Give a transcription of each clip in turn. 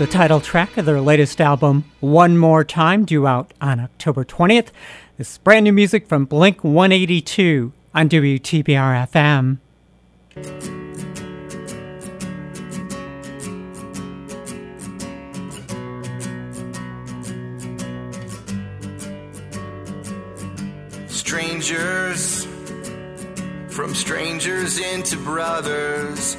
the title track of their latest album, One More Time, due out on October 20th. This brand new music from Blink 182 on WTBR FM. Strangers, from strangers into brothers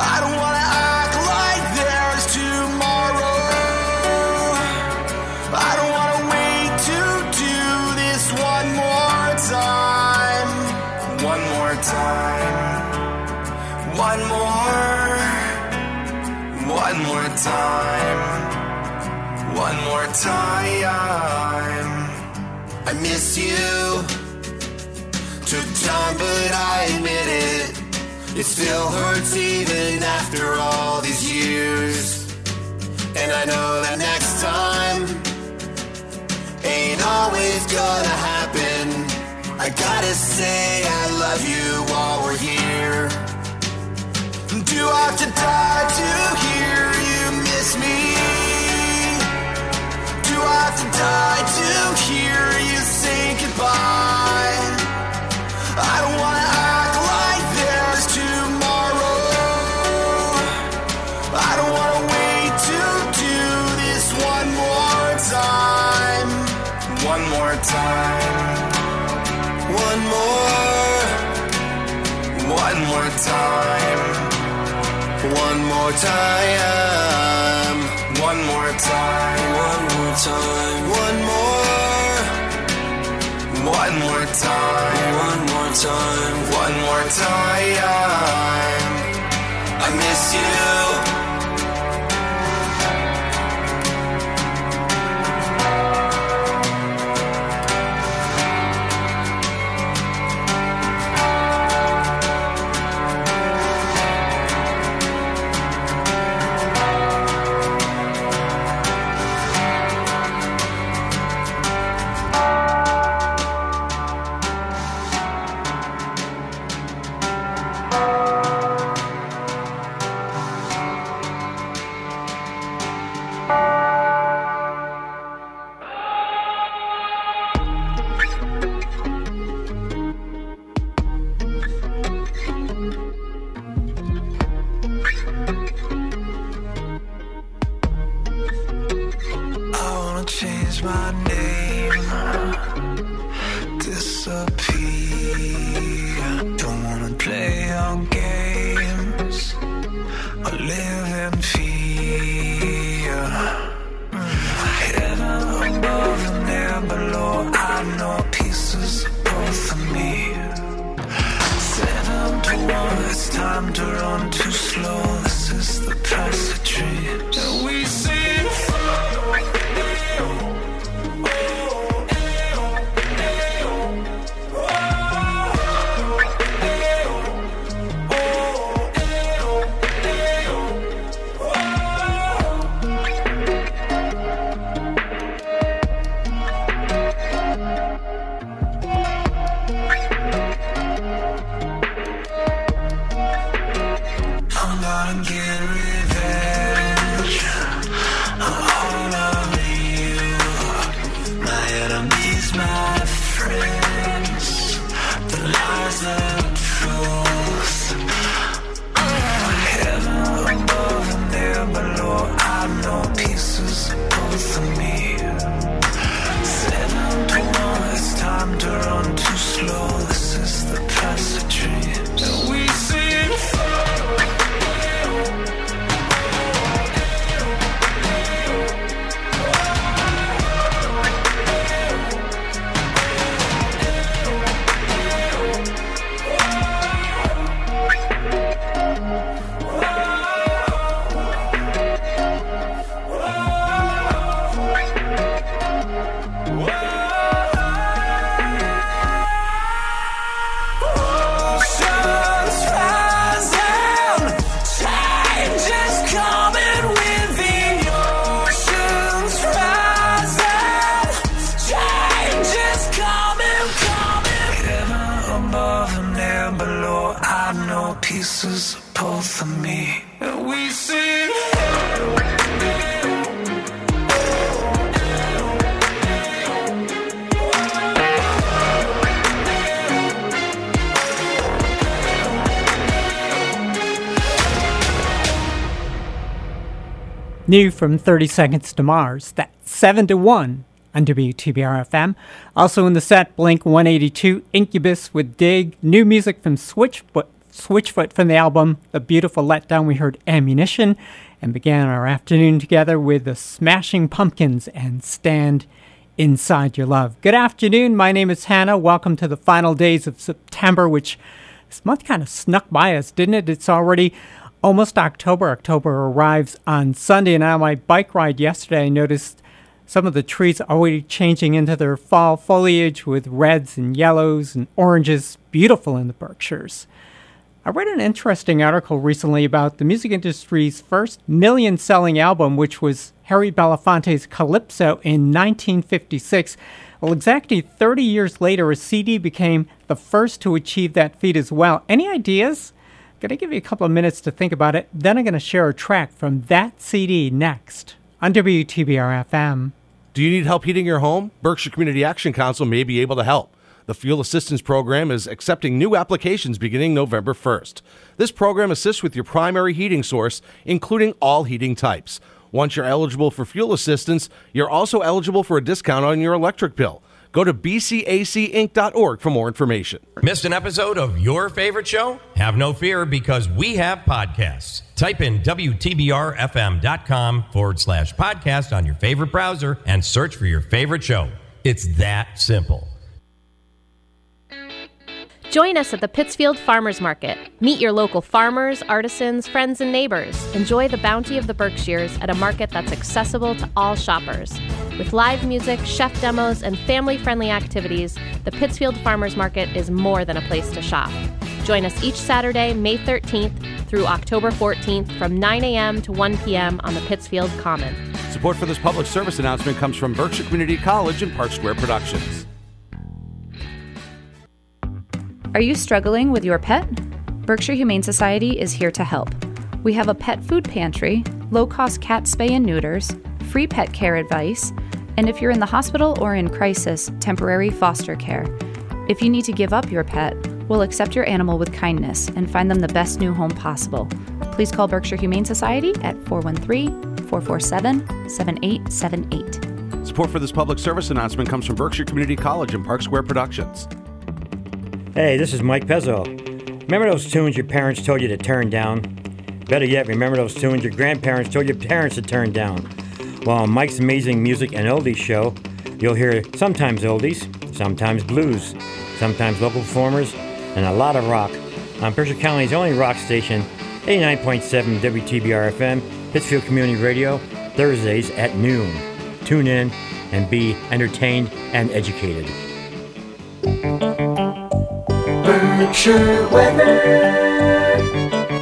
I don't wanna act like there's tomorrow. I don't wanna wait to do this one more time. One more time. One more. One more time. One more time. I miss you. Took time, but I admit it. It still hurts even after all these years. And I know that next time ain't always gonna happen. I gotta say I love you while we're here. Do I have to die to hear you miss me? Do I have to die to hear you say goodbye? I don't wanna time. One more. One more time. One more time. One more time. One more time. One more. One more time. One more time. One more time. I miss you. New from 30 Seconds to Mars. That's 7 to 1 on WTBR FM. Also in the set, Blink 182, Incubus with Dig. New music from Switchfoot, Switchfoot from the album The Beautiful Letdown. We heard Ammunition and began our afternoon together with the Smashing Pumpkins and Stand Inside Your Love. Good afternoon. My name is Hannah. Welcome to the final days of September, which this month kind of snuck by us, didn't it? It's already almost October. October arrives on Sunday, and on my bike ride yesterday, I noticed some of the trees already changing into their fall foliage with reds and yellows and oranges, beautiful in the Berkshires. I read an interesting article recently about the music industry's first million selling album, which was Harry Belafonte's Calypso in 1956. Well, exactly 30 years later, a CD became the first to achieve that feat as well. Any ideas? Going to give you a couple of minutes to think about it. Then I'm going to share a track from that CD next on WTBR FM. Do you need help heating your home? Berkshire Community Action Council may be able to help. The Fuel Assistance Program is accepting new applications beginning November 1st. This program assists with your primary heating source, including all heating types. Once you're eligible for fuel assistance, you're also eligible for a discount on your electric bill. Go to bcacinc.org for more information. Missed an episode of your favorite show? Have no fear because we have podcasts. Type in WTBRFM.com forward slash podcast on your favorite browser and search for your favorite show. It's that simple. Join us at the Pittsfield Farmers Market. Meet your local farmers, artisans, friends, and neighbors. Enjoy the bounty of the Berkshires at a market that's accessible to all shoppers. With live music, chef demos, and family friendly activities, the Pittsfield Farmers Market is more than a place to shop. Join us each Saturday, May 13th through October 14th from 9 a.m. to 1 p.m. on the Pittsfield Common. Support for this public service announcement comes from Berkshire Community College and Park Square Productions. Are you struggling with your pet? Berkshire Humane Society is here to help. We have a pet food pantry, low cost cat spay and neuters, free pet care advice, and if you're in the hospital or in crisis, temporary foster care. If you need to give up your pet, we'll accept your animal with kindness and find them the best new home possible. Please call Berkshire Humane Society at 413 447 7878. Support for this public service announcement comes from Berkshire Community College and Park Square Productions. Hey, this is Mike Pezzo. Remember those tunes your parents told you to turn down? Better yet, remember those tunes your grandparents told your parents to turn down? Well, on Mike's Amazing Music and Oldies show, you'll hear sometimes oldies, sometimes blues, sometimes local performers, and a lot of rock on Berkshire County's only rock station, 89.7 WTBR FM, Pittsfield Community Radio, Thursdays at noon. Tune in and be entertained and educated. Berkshire weather.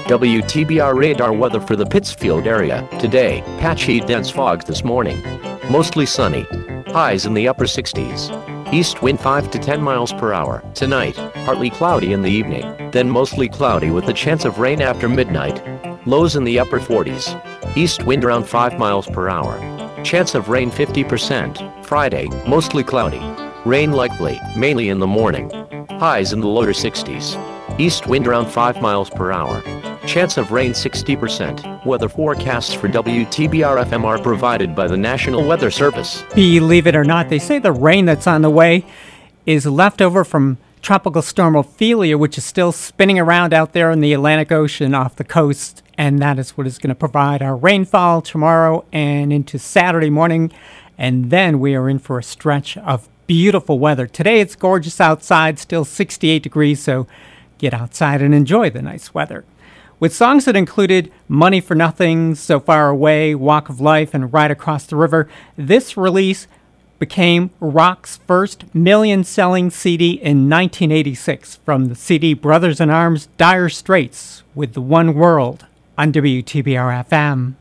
WTBR radar weather for the Pittsfield area. Today, patchy dense fog this morning. Mostly sunny. Highs in the upper 60s. East wind 5 to 10 miles per hour. Tonight, partly cloudy in the evening, then mostly cloudy with a chance of rain after midnight. Lows in the upper 40s. East wind around 5 miles per hour. Chance of rain 50%. Friday, mostly cloudy. Rain likely, mainly in the morning. Highs in the lower 60s. East wind around 5 miles per hour. Chance of rain 60%. Weather forecasts for WTBR FM are provided by the National Weather Service. Believe it or not, they say the rain that's on the way is left over from Tropical Storm Ophelia, which is still spinning around out there in the Atlantic Ocean off the coast. And that is what is going to provide our rainfall tomorrow and into Saturday morning. And then we are in for a stretch of beautiful weather. Today it's gorgeous outside, still 68 degrees, so get outside and enjoy the nice weather. With songs that included Money for Nothing, So Far Away, Walk of Life, and Ride Across the River, this release became rock's first million selling CD in 1986 from the CD Brothers in Arms Dire Straits with The One World on WTBR FM.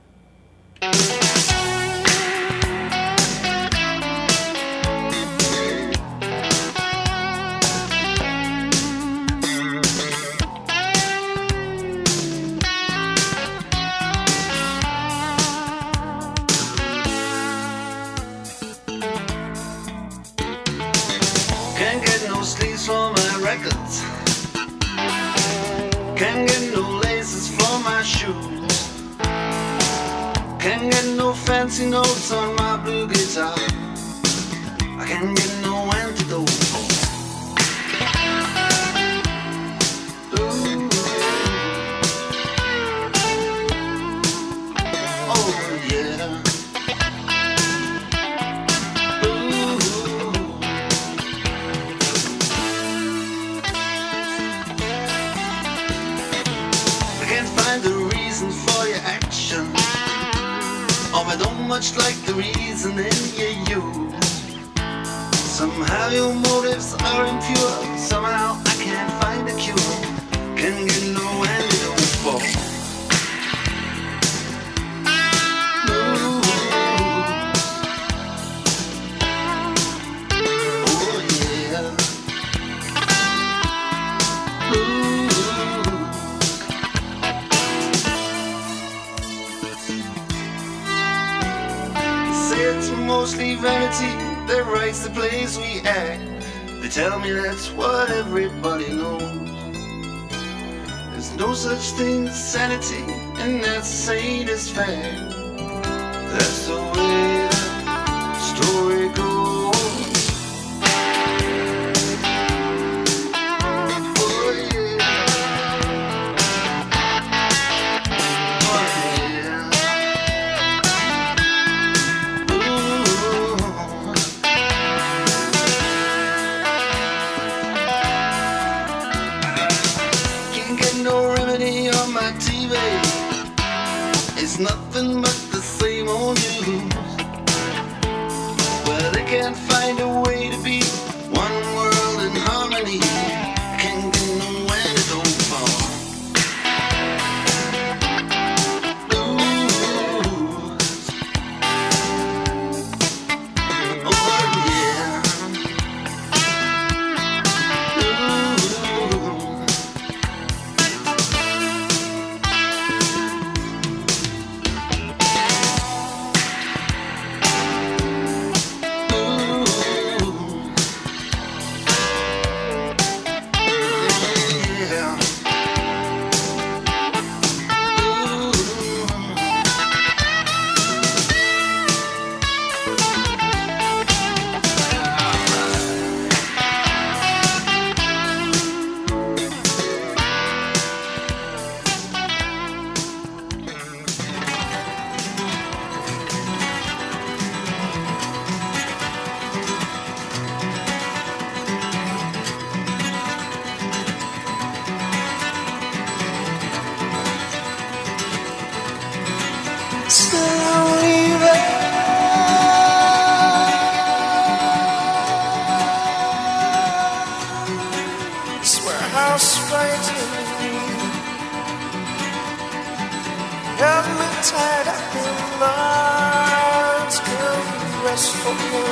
tied up in bonds, girl, you rest for me.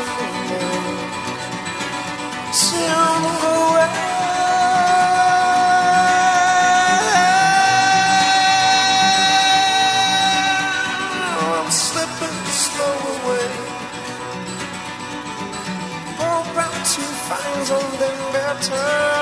Silver oh, I'm slipping slow away. Hope to find something better.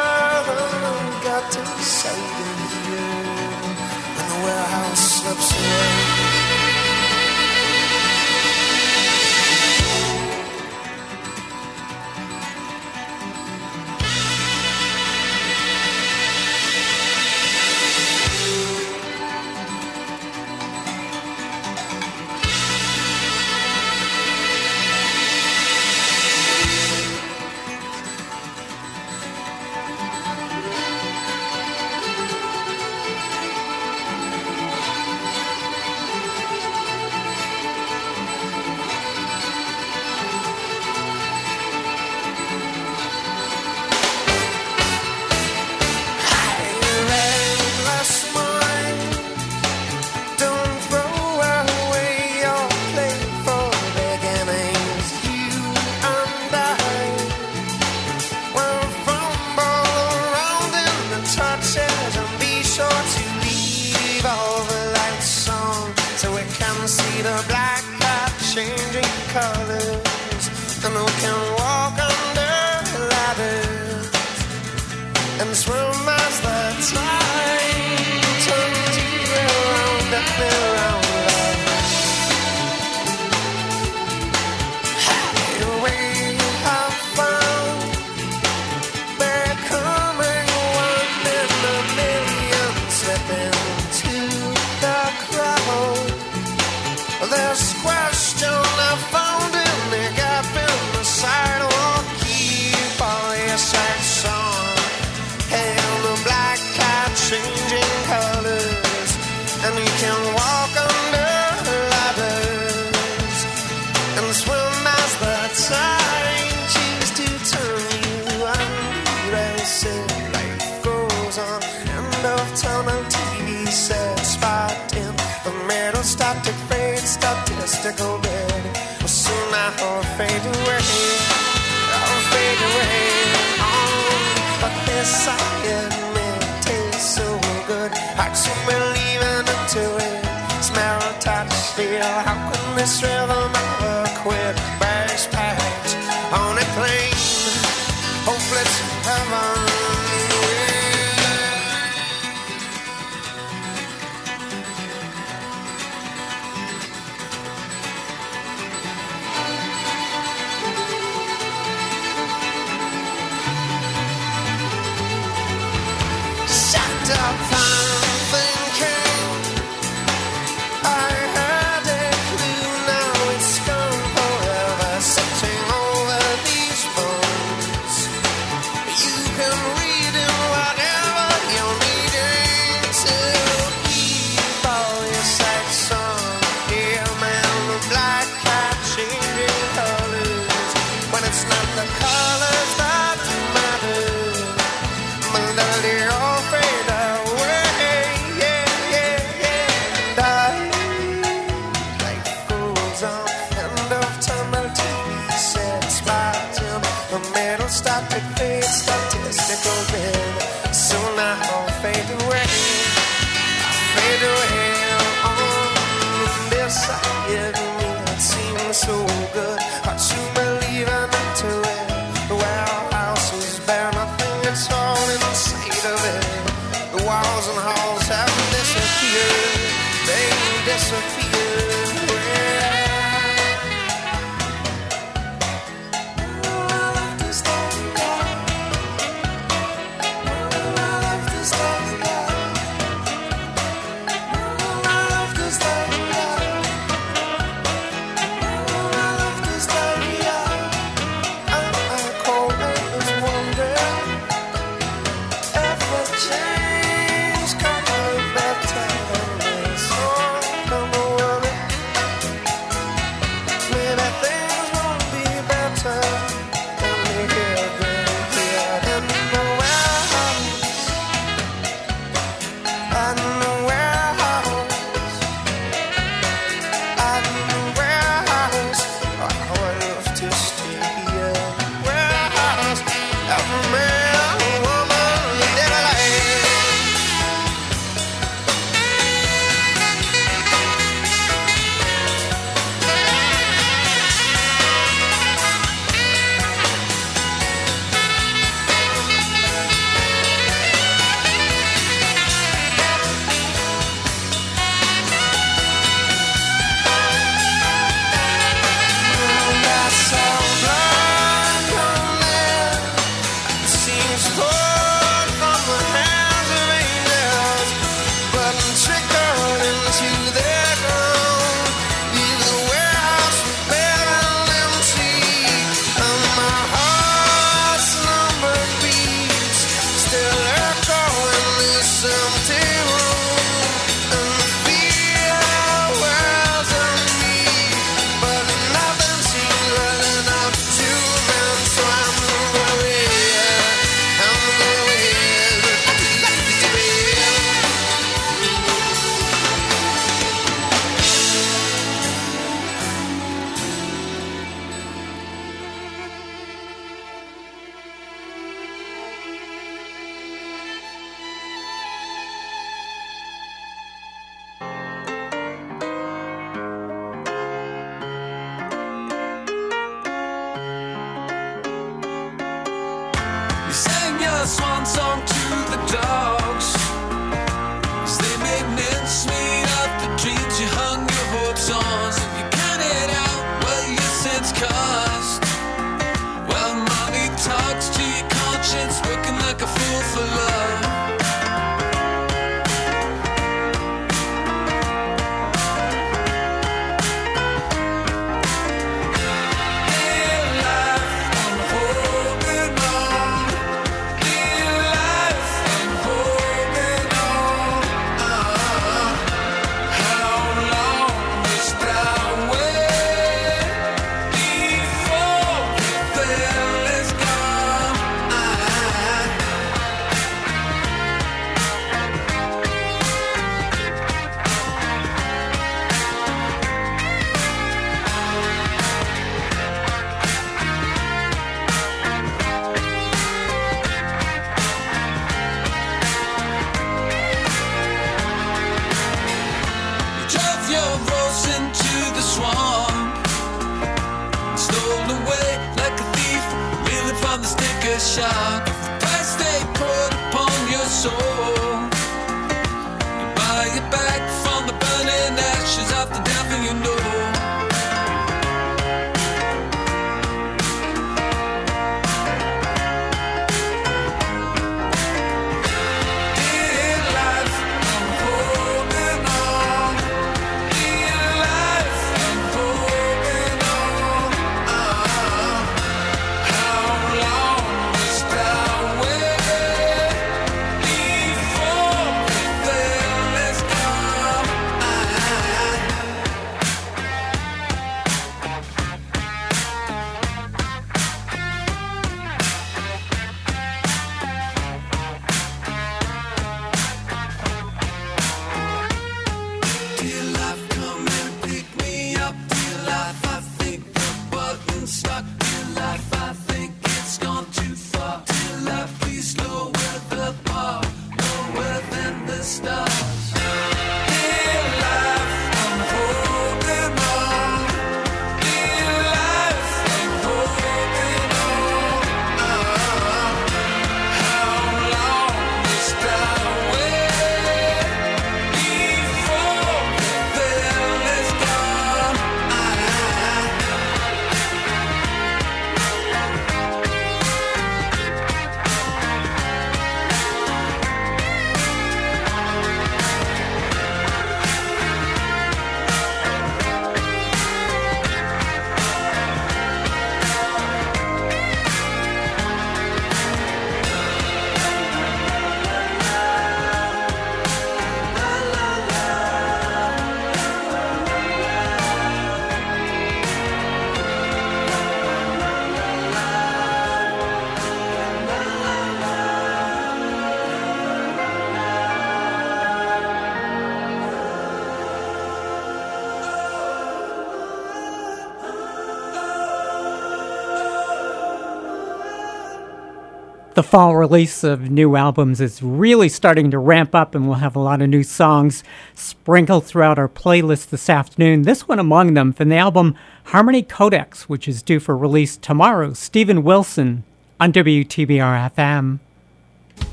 fall release of new albums is really starting to ramp up, and we'll have a lot of new songs sprinkled throughout our playlist this afternoon. This one among them from the album Harmony Codex, which is due for release tomorrow. Steven Wilson on WTBR FM.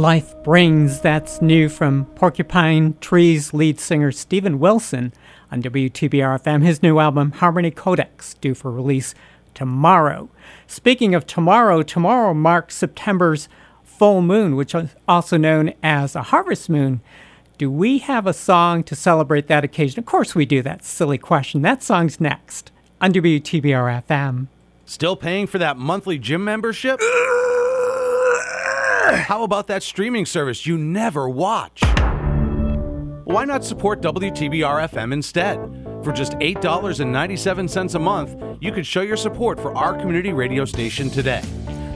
Life Brings, that's new from Porcupine Tree's lead singer Steven Wilson on WTBR FM. His new album, Harmony Codex, due for release tomorrow. Speaking of tomorrow, tomorrow marks September's full moon, which is also known as a harvest moon. Do we have a song to celebrate that occasion? Of course we do. That silly question. That song's next on WTBR FM. Still paying for that monthly gym membership? How about that streaming service you never watch? Why not support WTBR FM instead? For just $8.97 a month, you can show your support for our community radio station today.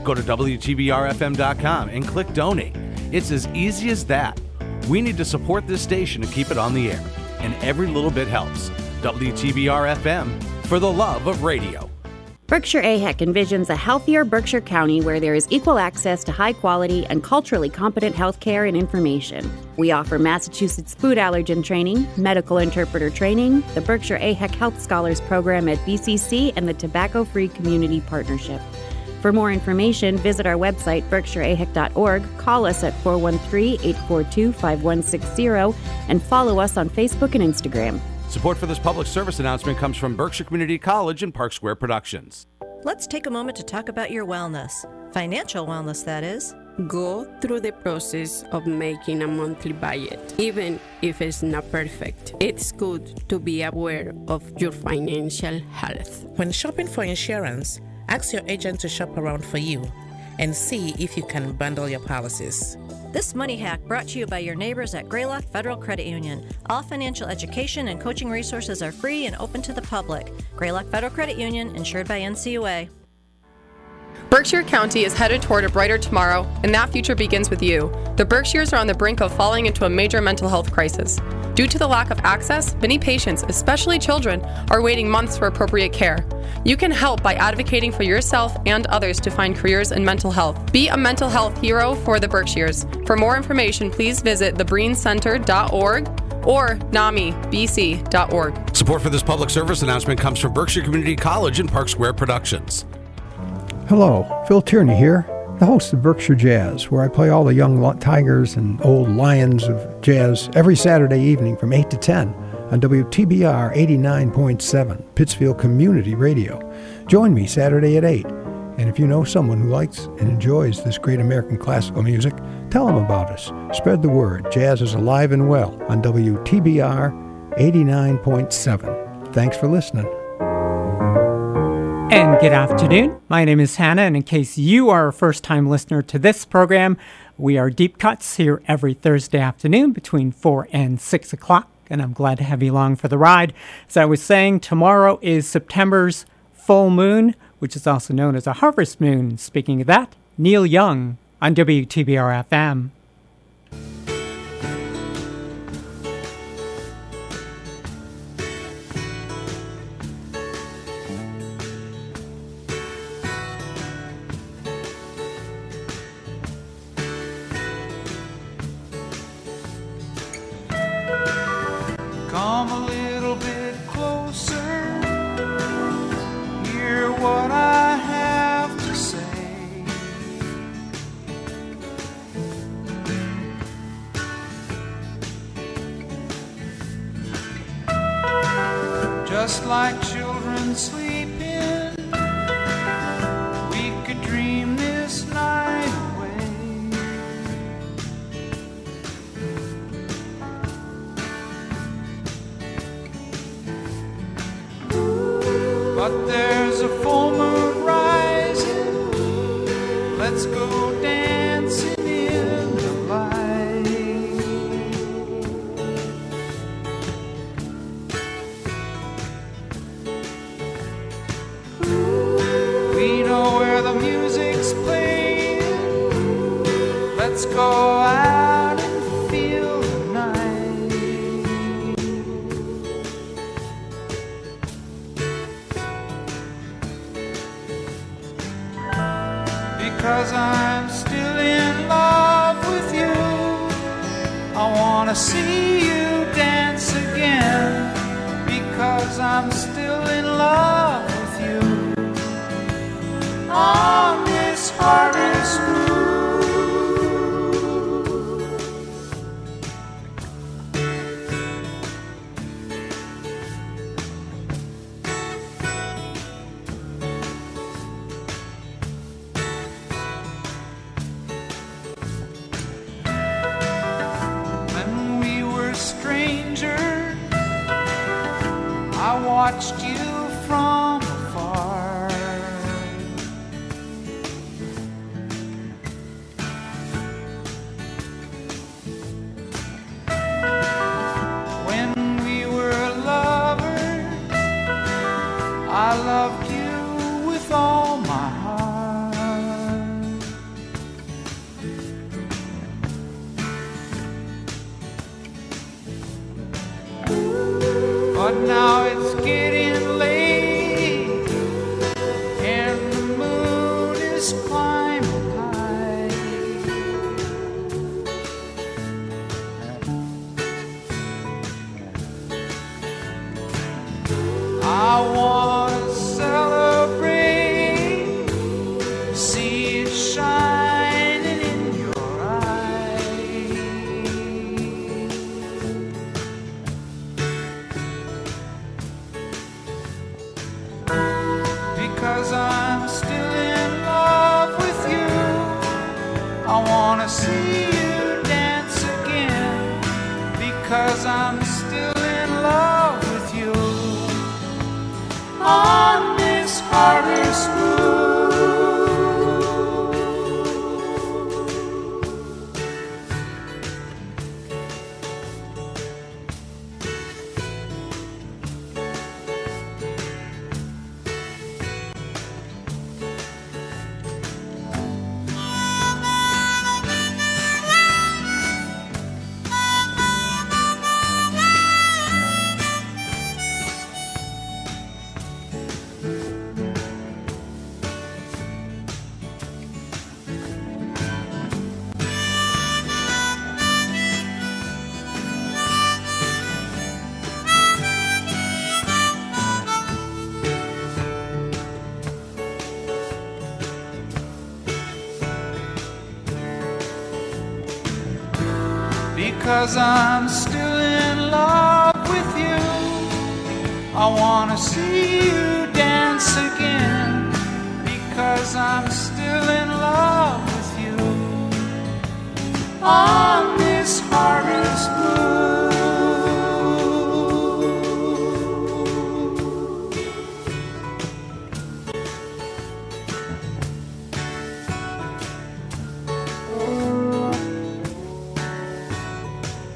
Go to WTBRFM.com and click donate. It's as easy as that. We need to support this station to keep it on the air, and every little bit helps. WTBR FM for the love of radio. Berkshire AHEC envisions a healthier Berkshire County where there is equal access to high quality and culturally competent health care and information. We offer Massachusetts food allergen training, medical interpreter training, the Berkshire AHEC Health Scholars Program at BCC, and the Tobacco Free Community Partnership. For more information, visit our website, berkshireahec.org, call us at 413 842 5160, and follow us on Facebook and Instagram. Support for this public service announcement comes from Berkshire Community College and Park Square Productions. Let's take a moment to talk about your wellness. Financial wellness, that is. Go through the process of making a monthly budget, even if it's not perfect. It's good to be aware of your financial health. When shopping for insurance, ask your agent to shop around for you and see if you can bundle your policies. This money hack brought to you by your neighbors at Greylock Federal Credit Union. All financial education and coaching resources are free and open to the public. Greylock Federal Credit Union, insured by NCUA. Berkshire County is headed toward a brighter tomorrow, and that future begins with you. The Berkshires are on the brink of falling into a major mental health crisis. Due to the lack of access, many patients, especially children, are waiting months for appropriate care. You can help by advocating for yourself and others to find careers in mental health. Be a mental health hero for the Berkshires. For more information, please visit thebriencenter.org or namibc.org. Support for this public service announcement comes from Berkshire Community College and Park Square Productions. Hello, Phil Tierney here, the host of Berkshire Jazz, where I play all the young tigers and old lions of jazz every Saturday evening from 8 to 10 on WTBR 89.7, Pittsfield Community Radio. Join me Saturday at 8. And if you know someone who likes and enjoys this great American classical music, tell them about us. Spread the word. Jazz is alive and well on WTBR 89.7. Thanks for listening. And good afternoon. My name is Hannah, and in case you are a first time listener to this program, we are Deep Cuts here every Thursday afternoon between 4 and 6 o'clock, and I'm glad to have you along for the ride. As I was saying, tomorrow is September's full moon, which is also known as a harvest moon. Speaking of that, Neil Young on WTBR FM. Like children sleeping, we could dream this night away. But there's a full moon rising. Let's go I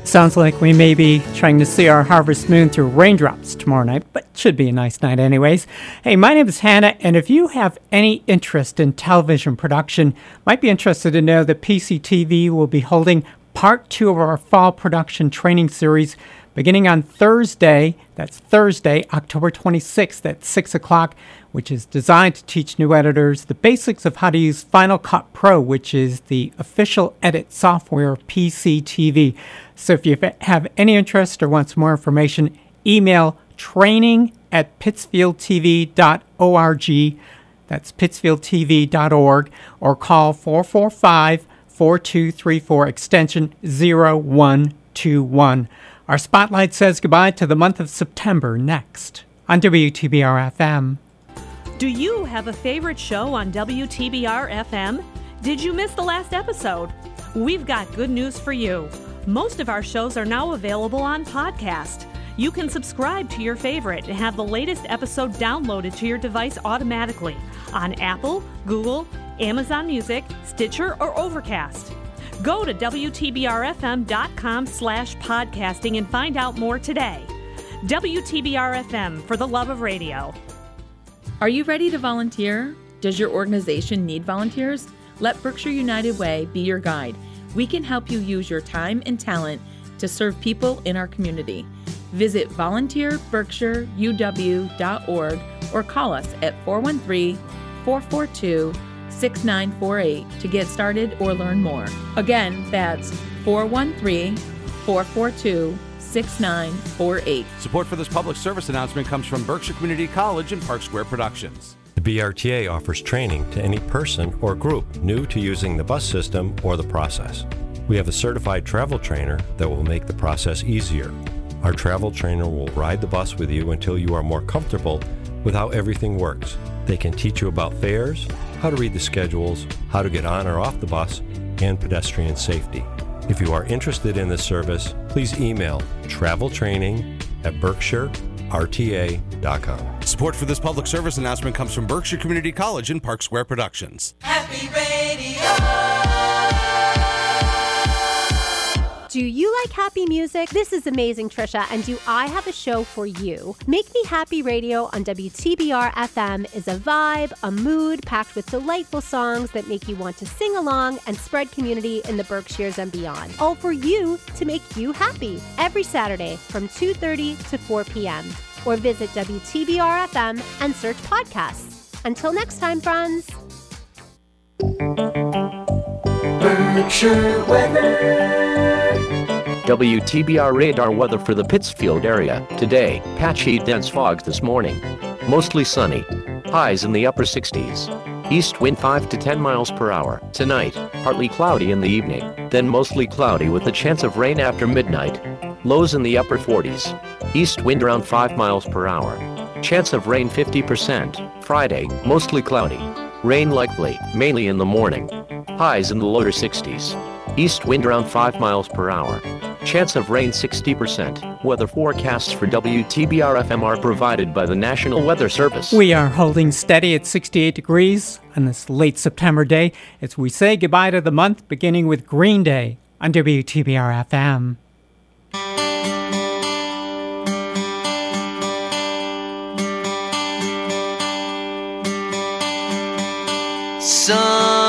Sounds like we may be trying to see our harvest moon through raindrops tomorrow night, but should be a nice night anyways. Hey, my name is Hannah, and if you have any interest in television production, might be interested to know that PCTV will be holding part two of our fall production training series beginning on Thursday. That's Thursday, October 26th at 6 o'clock, which is designed to teach new editors the basics of how to use Final Cut Pro, which is the official edit software of PCTV. So if you have any interest or want some more information, email training at pittsfieldtv.org. That's pittsfieldtv.org or call 445 4234 extension 0121. Our spotlight says goodbye to the month of September next on WTBR FM. Do you have a favorite show on WTBR FM? Did you miss the last episode? We've got good news for you. Most of our shows are now available on podcast. You can subscribe to your favorite and have the latest episode downloaded to your device automatically on Apple, Google, Amazon Music, Stitcher, or Overcast. Go to WTBRFM.com slash podcasting and find out more today. WTBR FM for the love of radio. Are you ready to volunteer? Does your organization need volunteers? Let Berkshire United Way be your guide. We can help you use your time and talent to serve people in our community. Visit volunteerberkshireuw.org or call us at 413 442 6948 to get started or learn more. Again, that's 413 442 6948. Support for this public service announcement comes from Berkshire Community College and Park Square Productions. The BRTA offers training to any person or group new to using the bus system or the process. We have a certified travel trainer that will make the process easier. Our travel trainer will ride the bus with you until you are more comfortable with how everything works. They can teach you about fares, how to read the schedules, how to get on or off the bus, and pedestrian safety. If you are interested in this service, please email traveltraining at berkshirerta.com. Support for this public service announcement comes from Berkshire Community College and Park Square Productions. Happy Radio. Do you like happy music? This is amazing, Trisha, and do I have a show for you? Make Me Happy Radio on WTBR FM is a vibe, a mood packed with delightful songs that make you want to sing along and spread community in the Berkshires and beyond. All for you to make you happy. Every Saturday from 2:30 to 4 p.m. or visit WTBR FM and search podcasts. Until next time, friends. Weather. WTBR radar weather for the Pittsfield area. Today, patchy dense fog this morning. Mostly sunny. Highs in the upper 60s. East wind 5 to 10 miles per hour. Tonight, partly cloudy in the evening, then mostly cloudy with a chance of rain after midnight. Lows in the upper 40s. East wind around 5 miles per hour. Chance of rain 50%. Friday, mostly cloudy. Rain likely, mainly in the morning. Highs in the lower 60s. East wind around 5 miles per hour. Chance of rain 60%. Weather forecasts for WTBR FM are provided by the National Weather Service. We are holding steady at 68 degrees on this late September day as we say goodbye to the month, beginning with Green Day on WTBR FM. Summer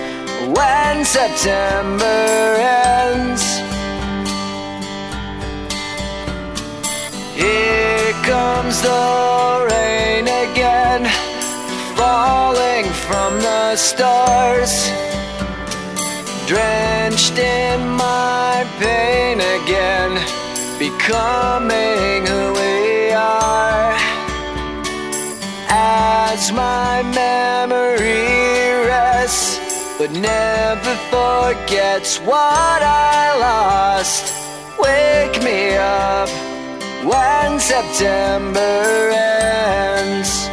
when September ends. Here comes the rain again, falling from the stars. Drenched in my pain again, becoming who we are. As my memory but never forgets what I lost. Wake me up when September ends.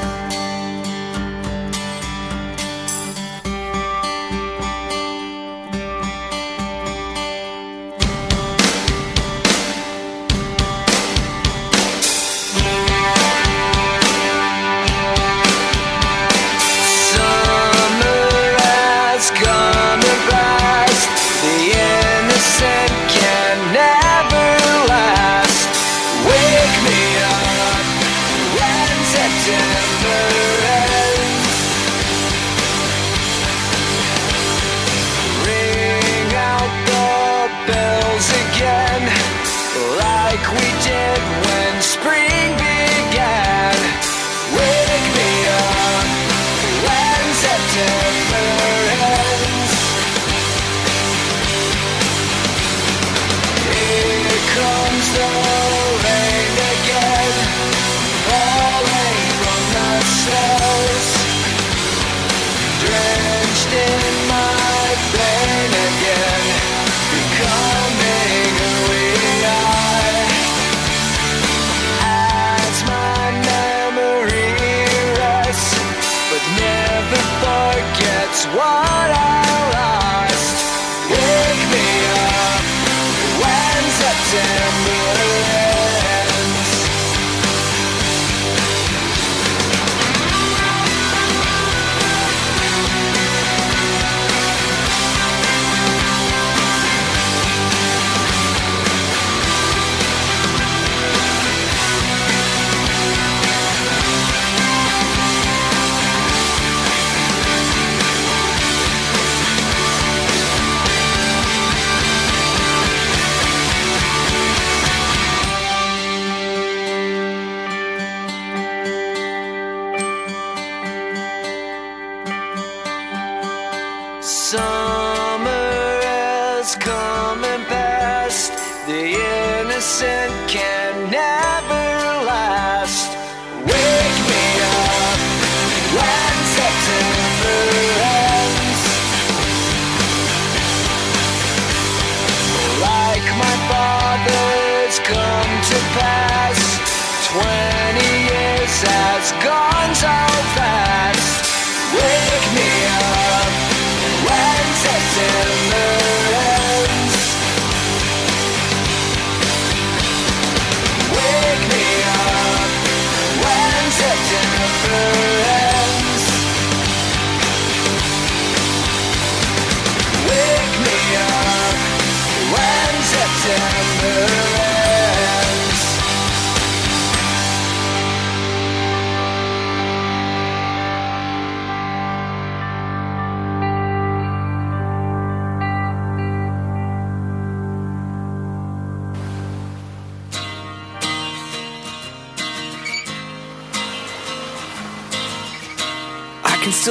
to pass. Twenty.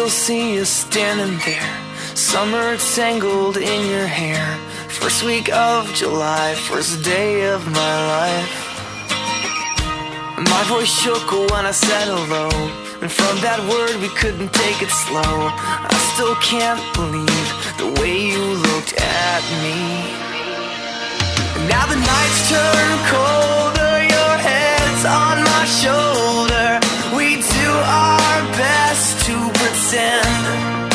still see you standing there. Summer tangled in your hair. First week of July, first day of my life. My voice shook when I said hello. And from that word, we couldn't take it slow. I still can't believe the way you looked at me. Now the nights turn colder, your head's on my shoulder. We do send.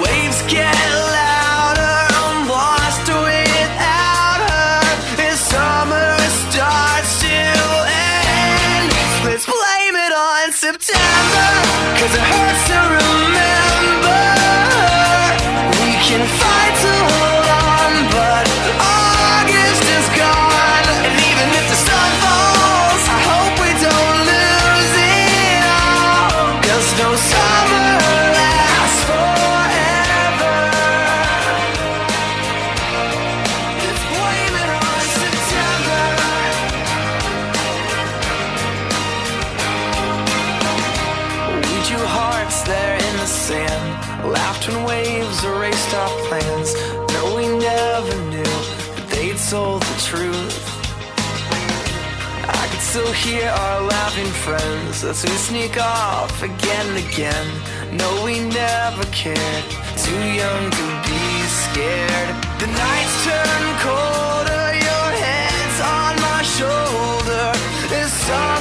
Waves get louder, I'm lost without her. This summer starts to end, let's blame it on September, cause it hurts to remember. We can fight. Lets me sneak off again and again. No, we never cared. Too young to be scared. The nights turn colder. Your hands on my shoulder. It's time.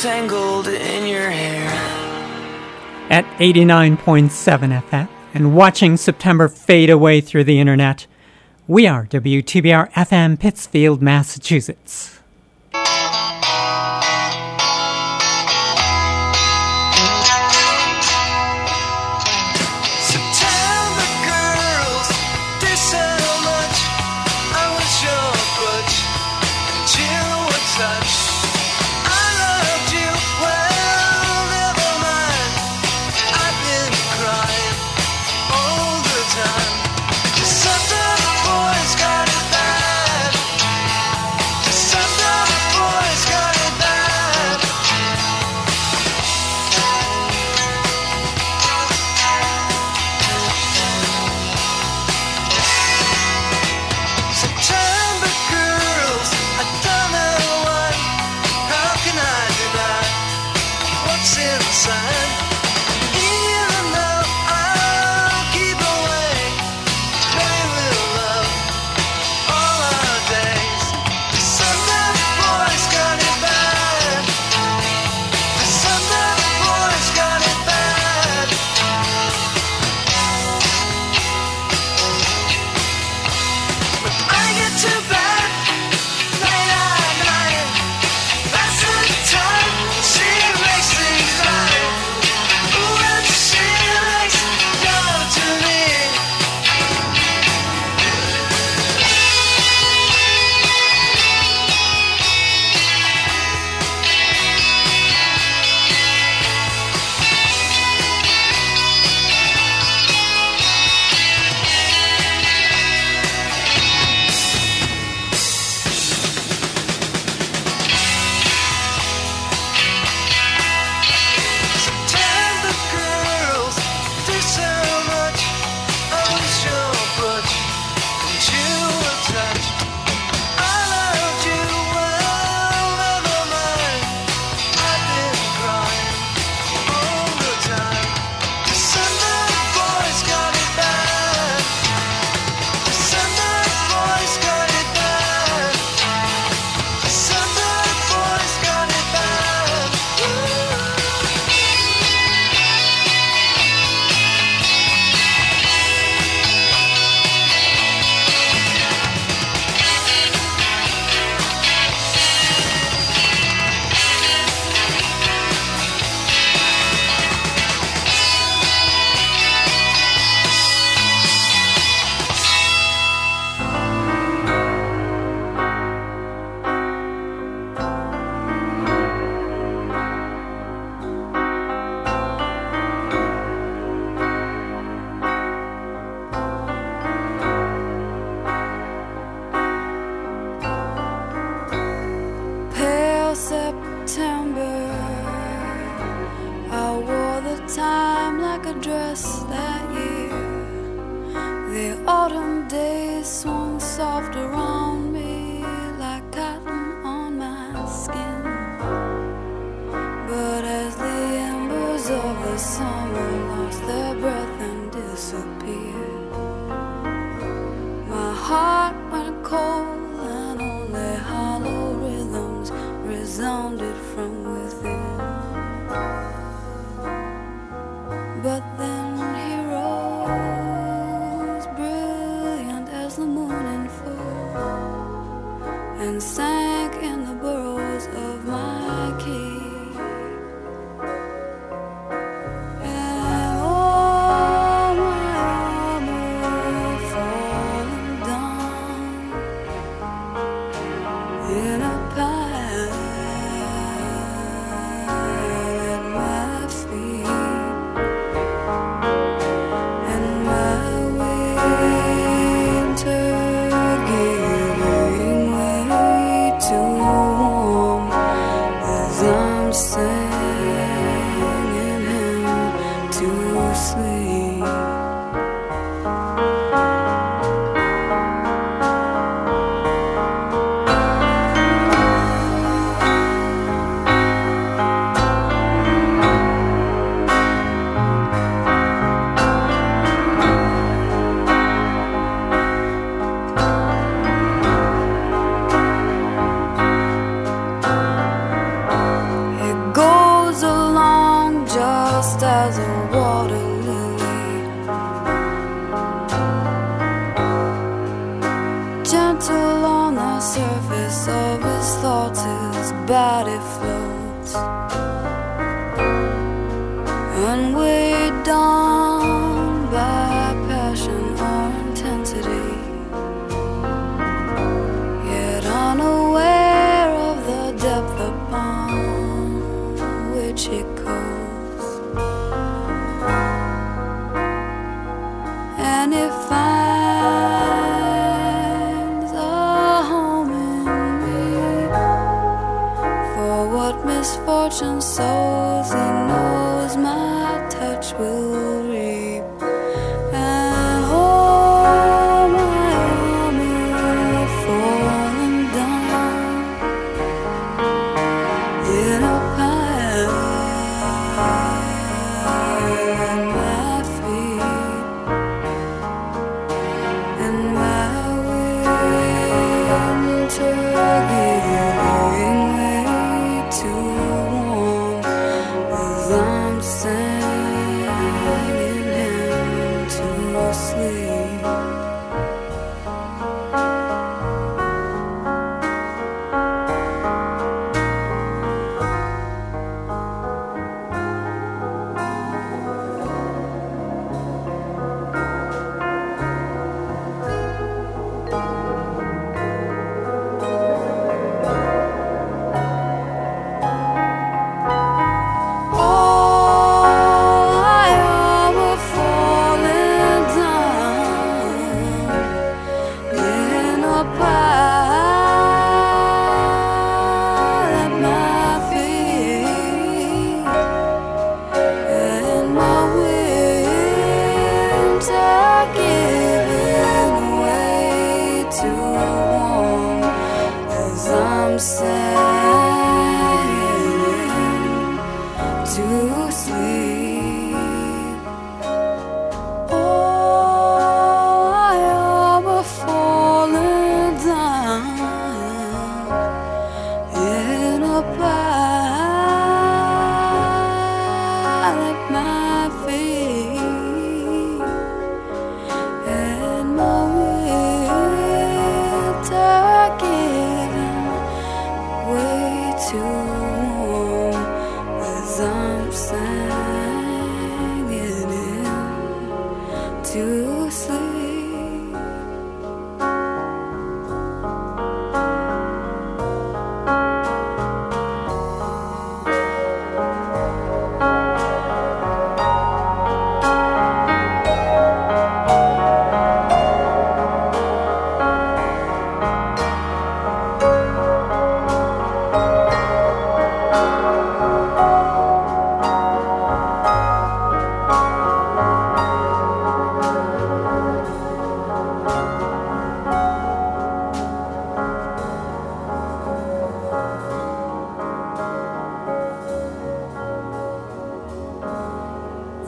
tangled in your hair. At 89.7 FM and watching September fade away through the internet, we are WTBR FM Pittsfield, Massachusetts. September. I wore the time like a dress that year. The autumn days swung soft around.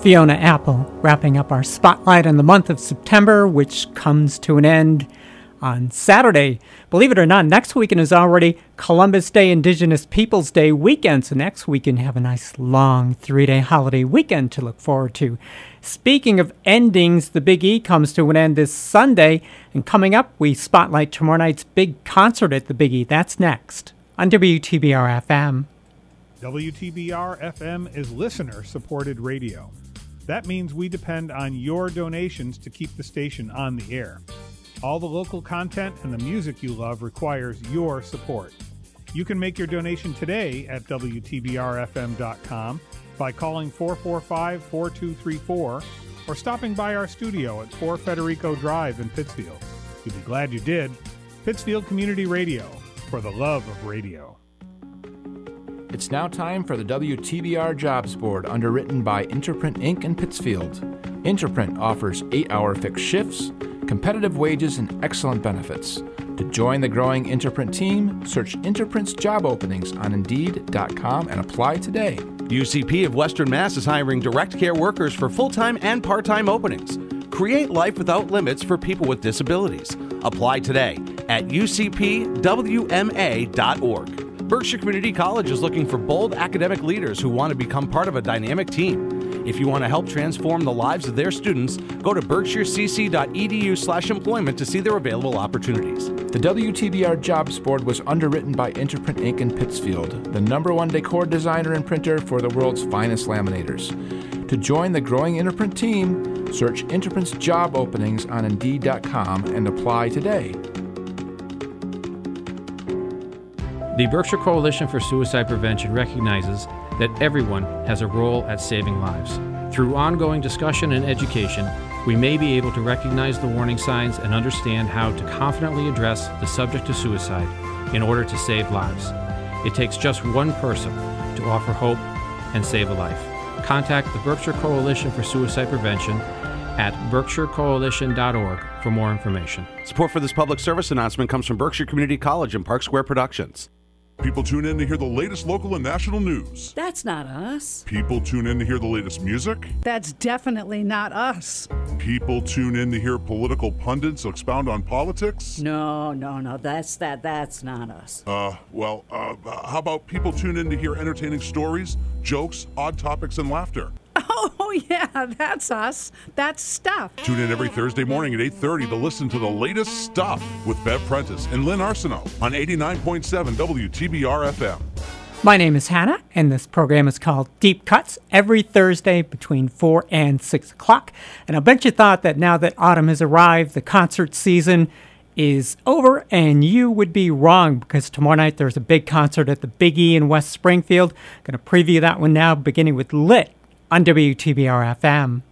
Fiona Apple wrapping up our spotlight on the month of September, which comes to an end on Saturday. Believe it or not, next weekend is already Columbus Day Indigenous Peoples Day weekend, so next weekend, have a nice long three day holiday weekend to look forward to. Speaking of endings, the Big E comes to an end this Sunday, and coming up, we spotlight tomorrow night's big concert at the Big E. That's next on WTBR FM. WTBR FM is listener supported radio. That means we depend on your donations to keep the station on the air. All the local content and the music you love requires your support. You can make your donation today at WTBRFM.com by calling 445 4234 or stopping by our studio at 4 Federico Drive in Pittsfield. You'll be glad you did. Pittsfield Community Radio, for the love of radio. It's now time for the WTBR Jobs Board, underwritten by Interprint Inc. in Pittsfield. Interprint offers eight hour fixed shifts, competitive wages, and excellent benefits. To join the growing Interprint team, search Interprint's job openings on Indeed.com and apply today. UCP of Western Mass is hiring direct care workers for full time and part time openings. Create life without limits for people with disabilities. Apply today at ucpwma.org. Berkshire Community College is looking for bold academic leaders who want to become part of a dynamic team. If you want to help transform the lives of their students, go to berkshirecc.edu/employment to see their available opportunities. The WTBR Jobs Board was underwritten by Interprint Inc. in Pittsfield, the number one decor designer and printer for the world's finest laminators. To join the growing Interprint team, search Interprint's job openings on Indeed.com and apply today. The Berkshire Coalition for Suicide Prevention recognizes that everyone has a role at saving lives. Through ongoing discussion and education, we may be able to recognize the warning signs and understand how to confidently address the subject of suicide in order to save lives. It takes just one person to offer hope and save a life. Contact the Berkshire Coalition for Suicide Prevention at berkshirecoalition.org for more information. Support for this public service announcement comes from Berkshire Community College and Park Square Productions. People tune in to hear the latest local and national news. That's not us. People tune in to hear the latest music. That's definitely not us. People tune in to hear political pundits expound on politics. No, no, no. That's that. That's not us. Uh, well, uh, how about people tune in to hear entertaining stories, jokes, odd topics, and laughter? Oh yeah, that's us. That's stuff. Tune in every Thursday morning at 8:30 to listen to the latest stuff with Bev Prentice and Lynn Arsenault on 89.7 WTBR FM. My name is Hannah, and this program is called Deep Cuts every Thursday between 4 and 6 o'clock. And I bet you thought that now that autumn has arrived, the concert season is over, and you would be wrong because tomorrow night there's a big concert at the Big E in West Springfield. I'm Going to preview that one now, beginning with Lit on WTBR FM.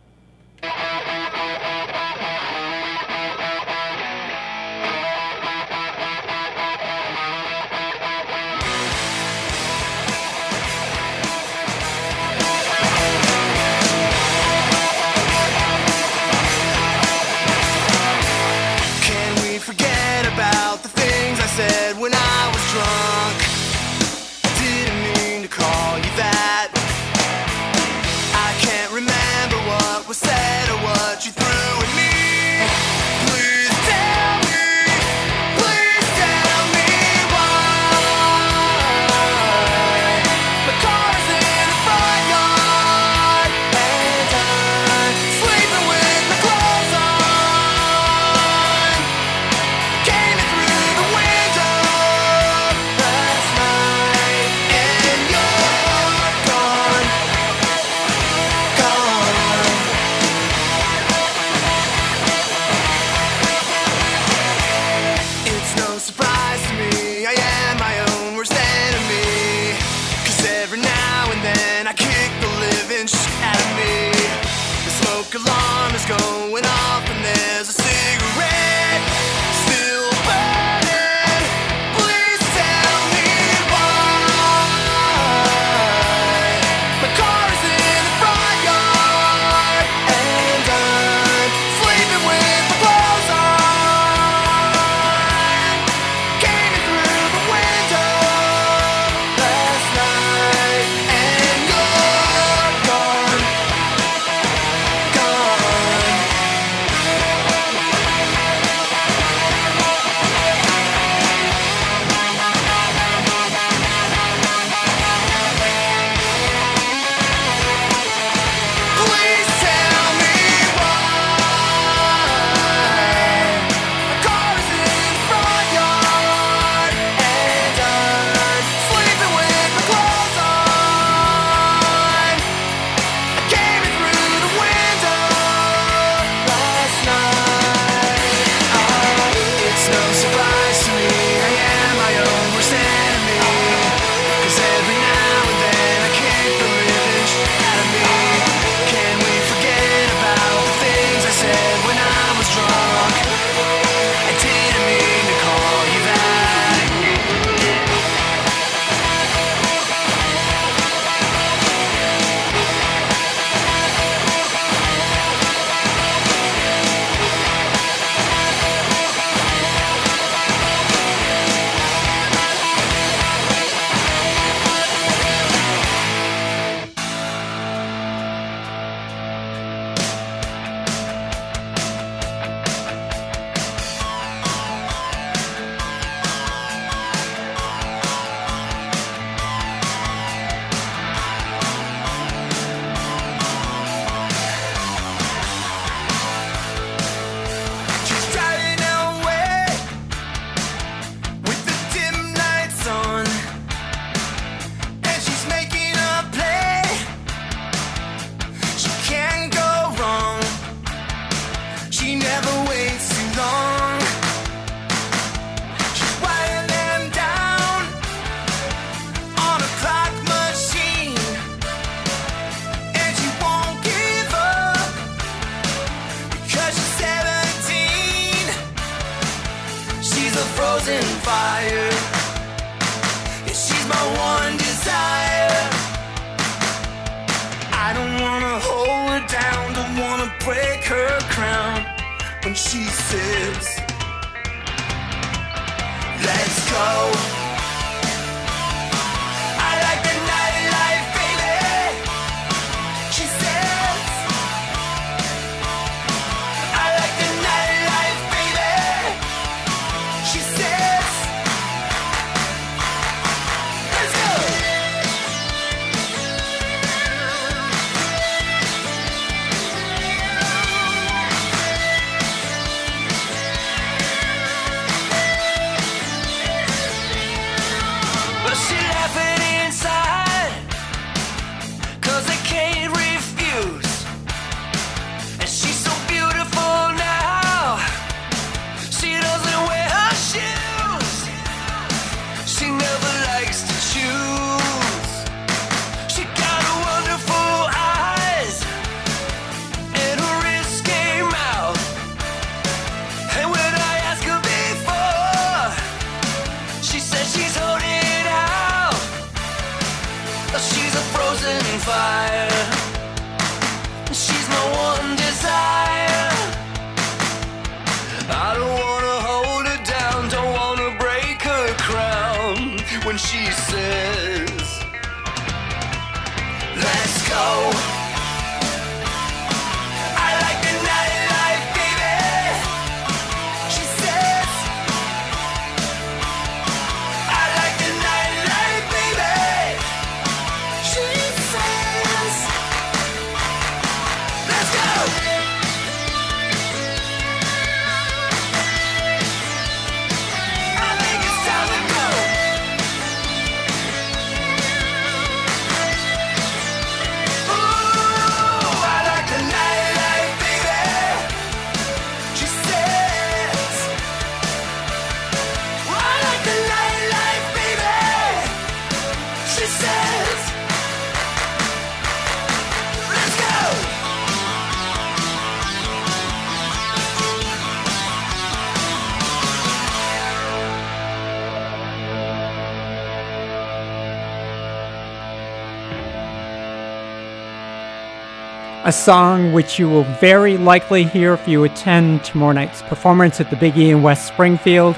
A song which you will very likely hear if you attend tomorrow night's performance at the Big E in West Springfield.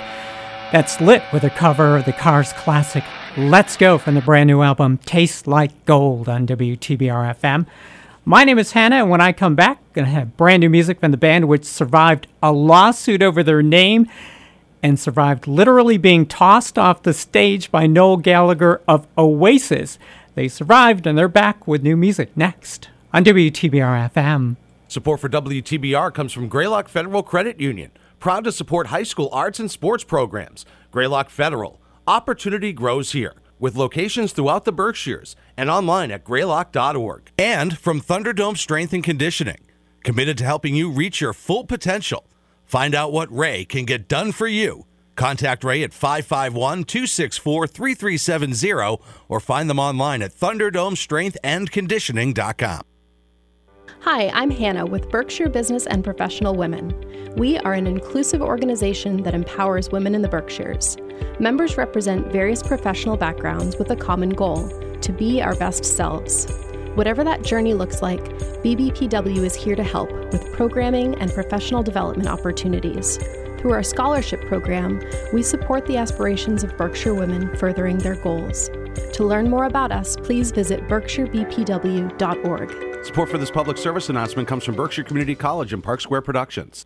That's lit with a cover of the Cars classic Let's Go from the brand new album Tastes Like Gold on WTBR FM. My name is Hannah, and when I come back, I'm going to have brand new music from the band which survived a lawsuit over their name and survived literally being tossed off the stage by Noel Gallagher of Oasis. They survived, and they're back with new music next on WTBR FM. Support for WTBR comes from Greylock Federal Credit Union, proud to support high school arts and sports programs. Greylock Federal, opportunity grows here, with locations throughout the Berkshires and online at greylock.org. And from Thunderdome Strength and Conditioning, committed to helping you reach your full potential. Find out what Ray can get done for you. Contact Ray at 551 264 3370 or find them online at thunderdomestrengthandconditioning.com. Hi, I'm Hannah with Berkshire Business and Professional Women. We are an inclusive organization that empowers women in the Berkshires. Members represent various professional backgrounds with a common goal to be our best selves. Whatever that journey looks like, BBPW is here to help with programming and professional development opportunities. Through our scholarship program, we support the aspirations of Berkshire women furthering their goals. To learn more about us, please visit berkshirebpw.org. Support for this public service announcement comes from Berkshire Community College and Park Square Productions.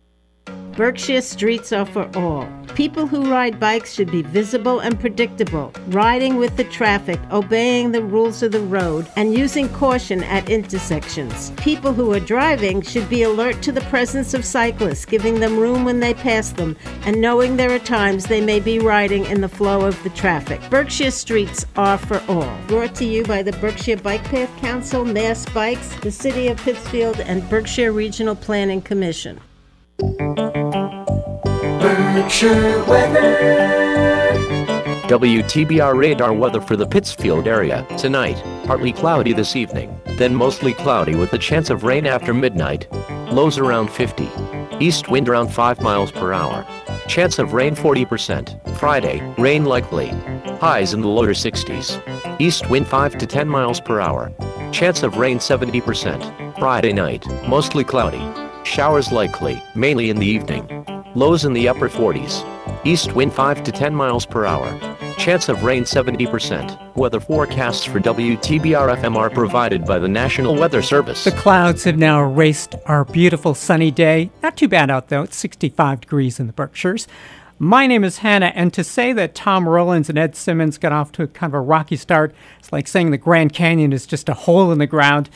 Berkshire streets are for all. People who ride bikes should be visible and predictable, riding with the traffic, obeying the rules of the road, and using caution at intersections. People who are driving should be alert to the presence of cyclists, giving them room when they pass them, and knowing there are times they may be riding in the flow of the traffic. Berkshire streets are for all. Brought to you by the Berkshire Bike Path Council, Mass Bikes, the City of Pittsfield, and Berkshire Regional Planning Commission. Weather. WTBR radar weather for the Pittsfield area. Tonight, partly cloudy this evening, then mostly cloudy with a chance of rain after midnight. Lows around 50. East wind around 5 miles per hour. Chance of rain 40%. Friday, rain likely. Highs in the lower 60s. East wind 5 to 10 miles per hour. Chance of rain 70%. Friday night, mostly cloudy. Showers likely, mainly in the evening. Lows in the upper 40s. East wind 5 to 10 miles per hour. Chance of rain 70%. Weather forecasts for WTBR FM are provided by the National Weather Service. The clouds have now erased our beautiful sunny day. Not too bad out though, it's 65 degrees in the Berkshires. My name is Hannah, and to say that Tom Rowlands and Ed Simons got off to a kind of a rocky start, it's like saying the Grand Canyon is just a hole in the ground.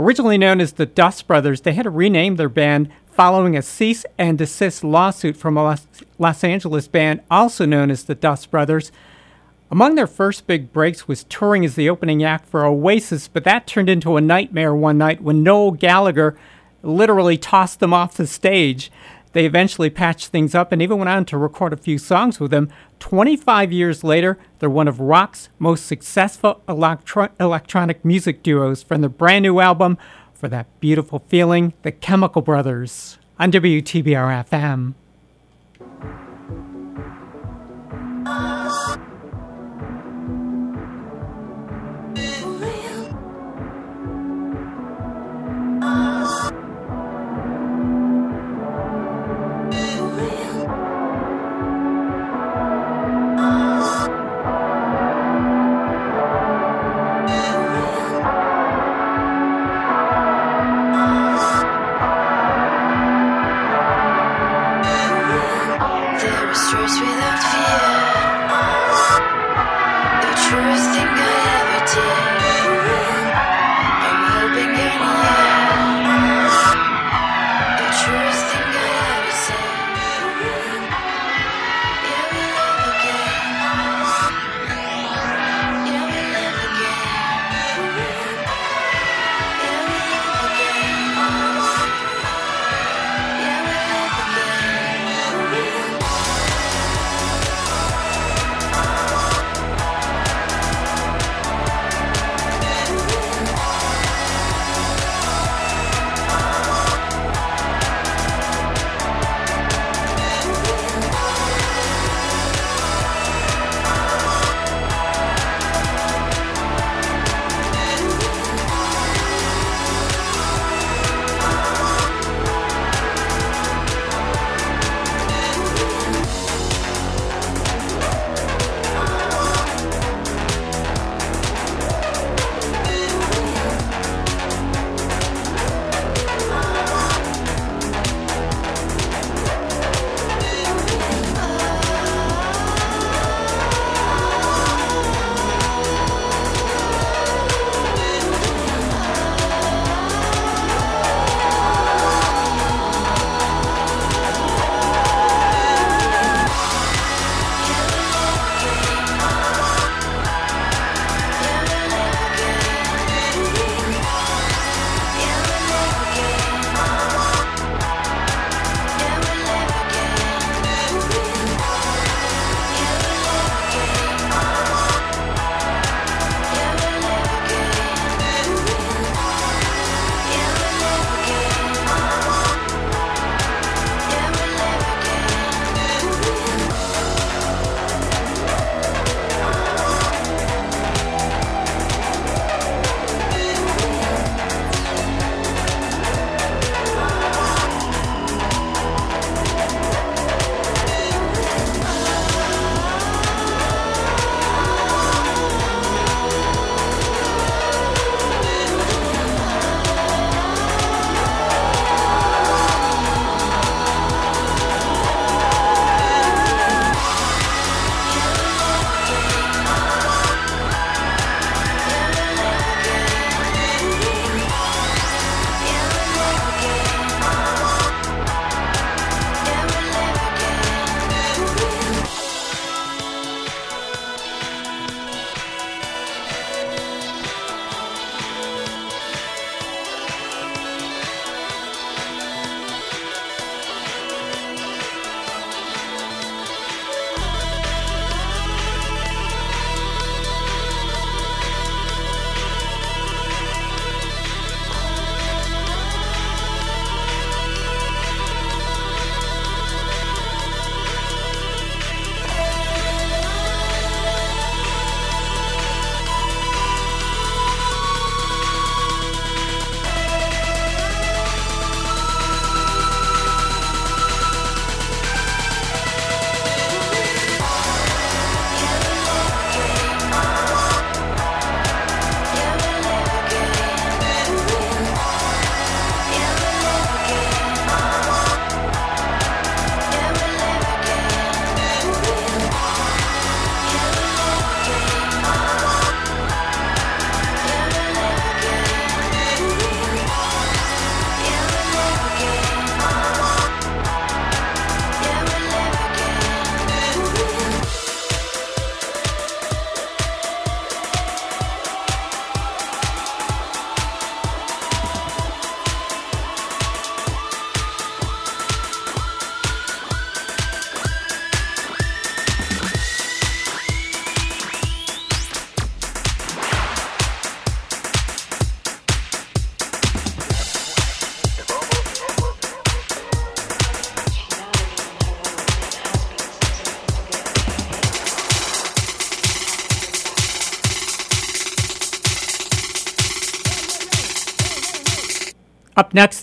Originally known as the Dust Brothers, they had to rename their band following a cease and desist lawsuit from a Los, Angeles band also known as the Dust Brothers. Among their first big breaks was touring as the opening act for Oasis, but that turned into a nightmare one night when Noel Gallagher literally tossed them off the stage. They eventually patched things up and even went on to record a few songs with them. 25 years later, they're one of rock's most successful electro- electronic music duos from their brand new album, For That Beautiful Feeling, The Chemical Brothers, on WTBR FM.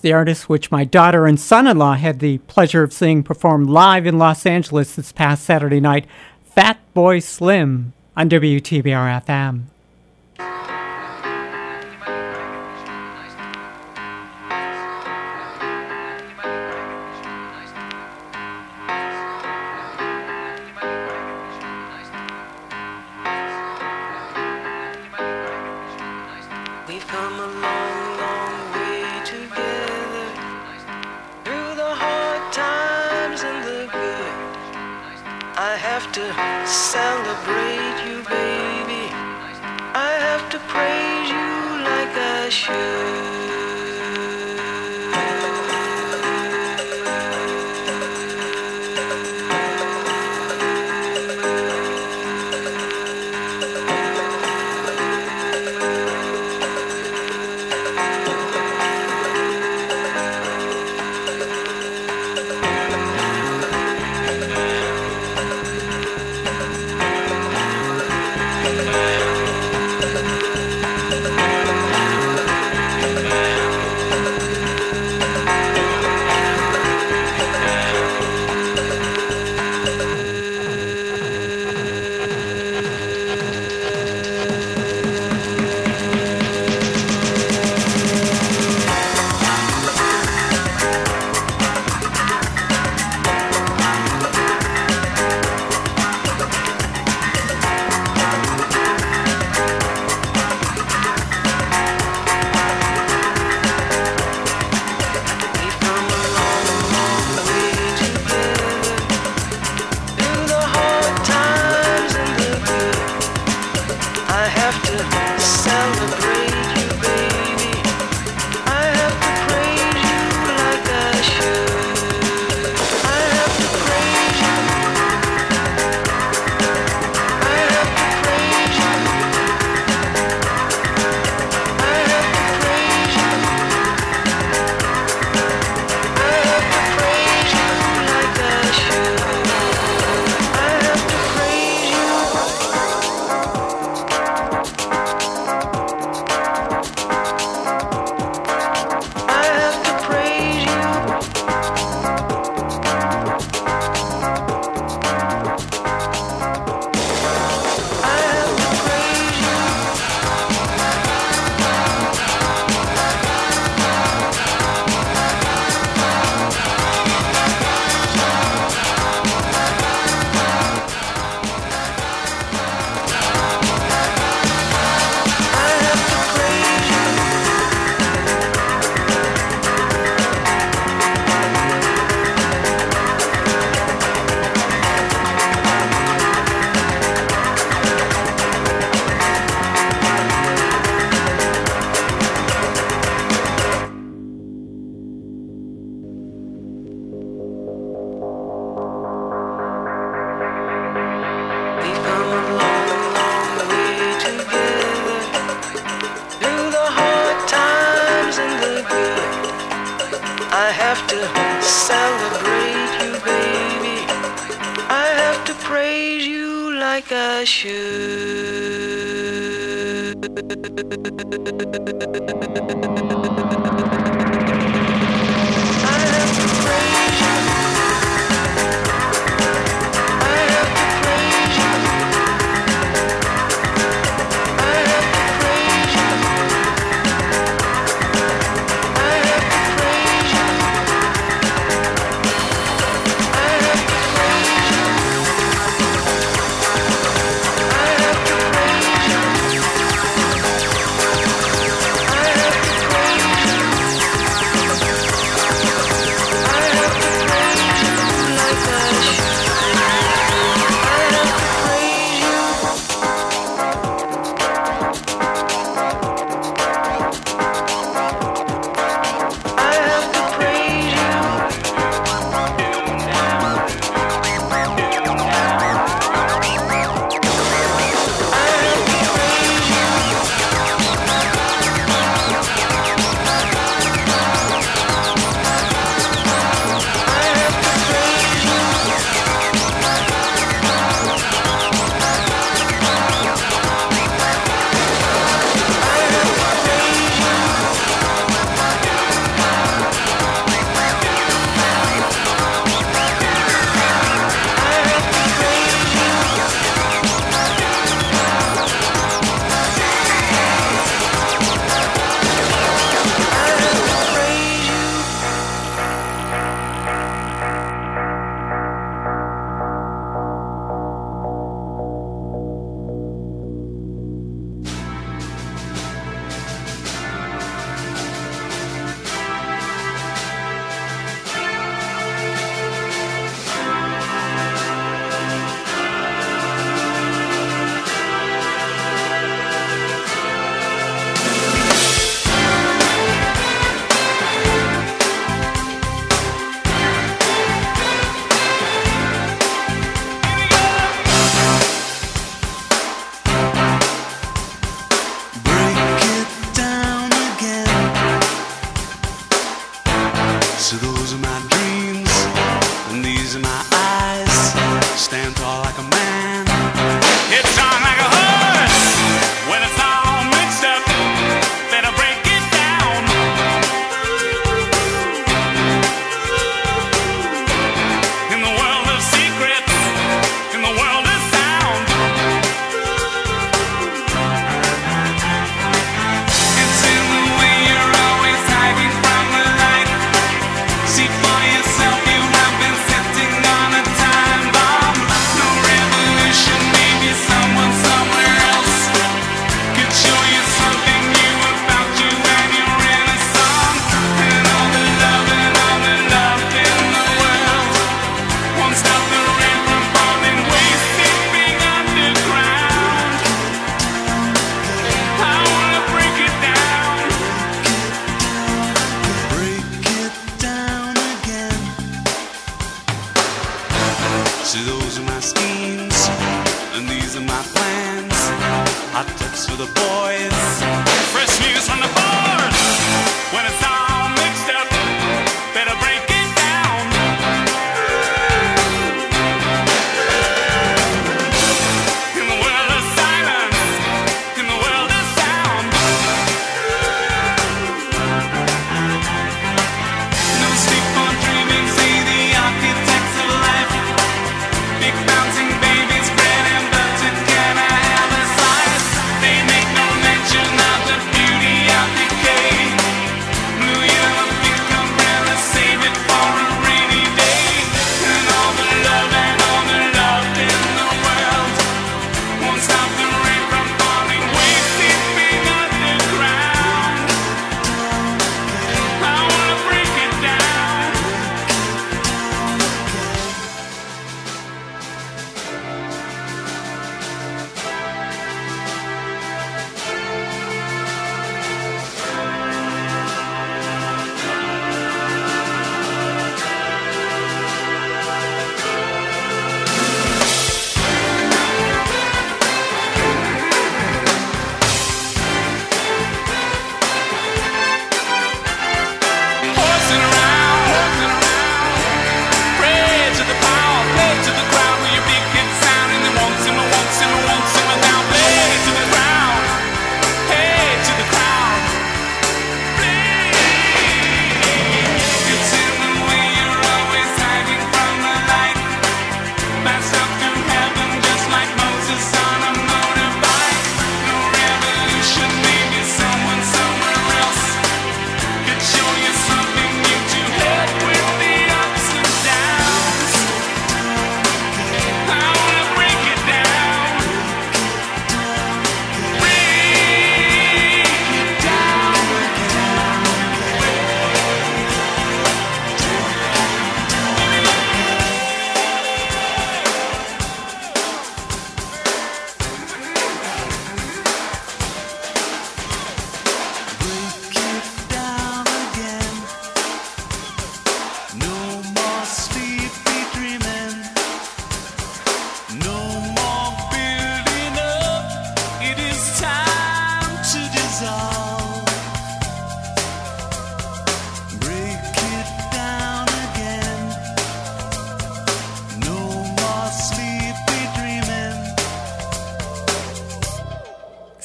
the artist, which my daughter and son in law had the pleasure of seeing perform live in Los Angeles this past Saturday night, Fat Boy Slim on WTBR FM.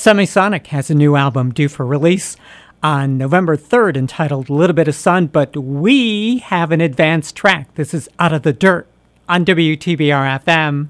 Semisonic has a new album due for release on November 3rd entitled Little Bit of Sun, but we have an advanced track. This is Out of the Dirt on WTBR FM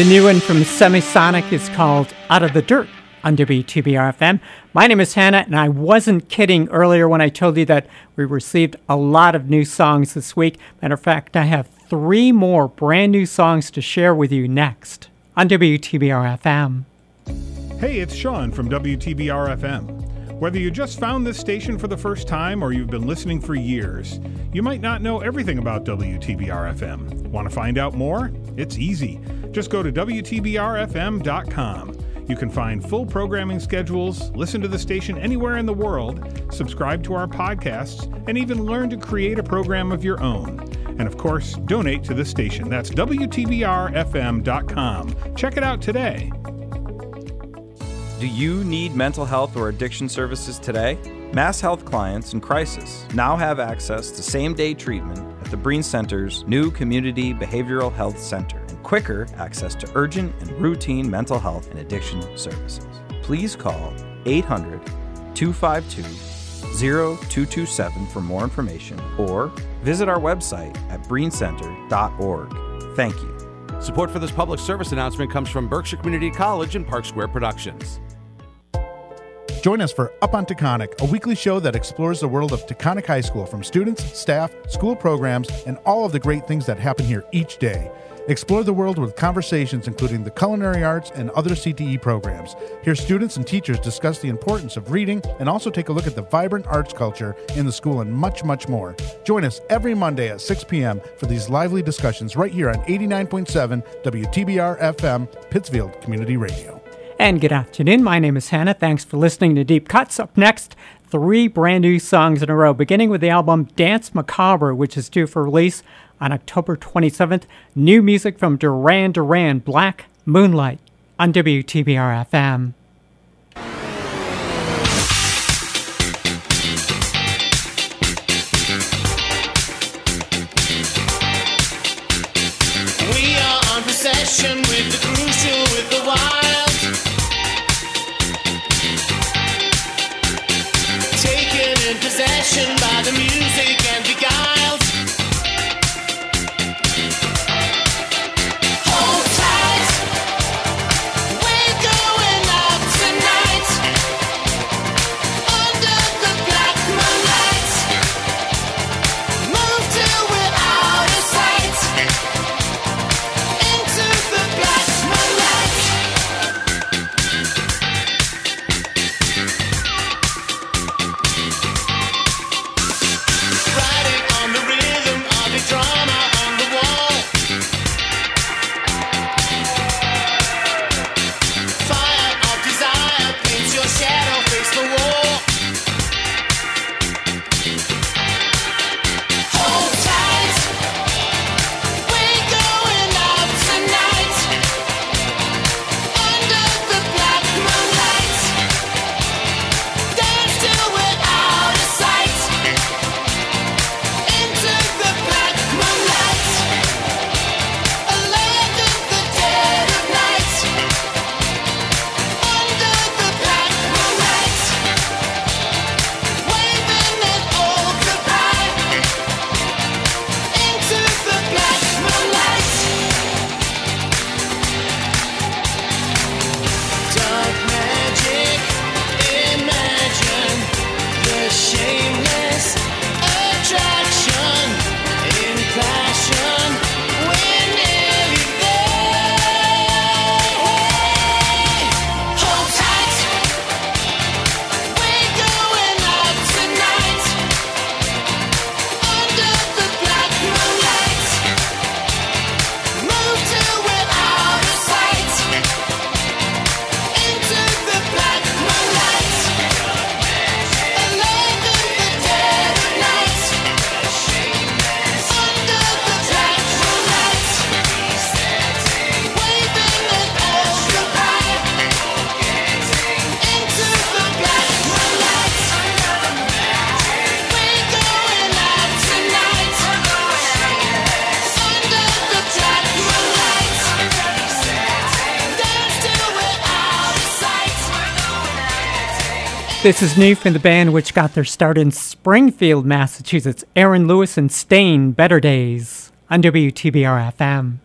The new one from Semisonic is called Out of the Dirt on WTBR FM. My name is Hannah, and I wasn't kidding earlier when I told you that we received a lot of new songs this week. Matter of fact, I have three more brand new songs to share with you next on WTBR FM. Hey, it's Sean from WTBR FM. Whether you just found this station for the first time or you've been listening for years, you might not know everything about WTBR FM. Want to find out more? It's easy. Just go to WTBRFM.com. You can find full programming schedules, listen to the station anywhere in the world, subscribe to our podcasts, and even learn to create a program of your own. And of course, donate to the station. That's WTBRFM.com. Check it out today. Do you need mental health or addiction services today? Mass Health clients in crisis now have access to same day treatment at the Brien Center's new Community Behavioral Health Center quicker access to urgent and routine mental health and addiction services. Please call 800 252 0227 for more information or visit our website at briencenter.org. Thank you. Support for this public service announcement comes from Berkshire Community College and Park Square Productions. Join us for Up on Taconic, a weekly show that explores the world of Taconic High School from students, staff, school programs, and all of the great things that happen here each day. Explore the world with conversations including the culinary arts and other CTE programs. Hear students and teachers discuss the importance of reading and also take a look at the vibrant arts culture in the school and much, much more. Join us every Monday at 6 p.m. for these lively discussions right here on 89.7 WTBR FM, Pittsfield Community Radio. And good afternoon. My name is Hannah. Thanks for listening to Deep Cuts. Up next, three brand new songs in a row, beginning with the album Danse Macabre, which is due for release on October 27th. New music from Duran Duran, Black Moonlight on WTBR FM. We are on This is new from the band which got their start in Springfield, Massachusetts. Aaron Lewis and Staind, Better Days on WTBR FM.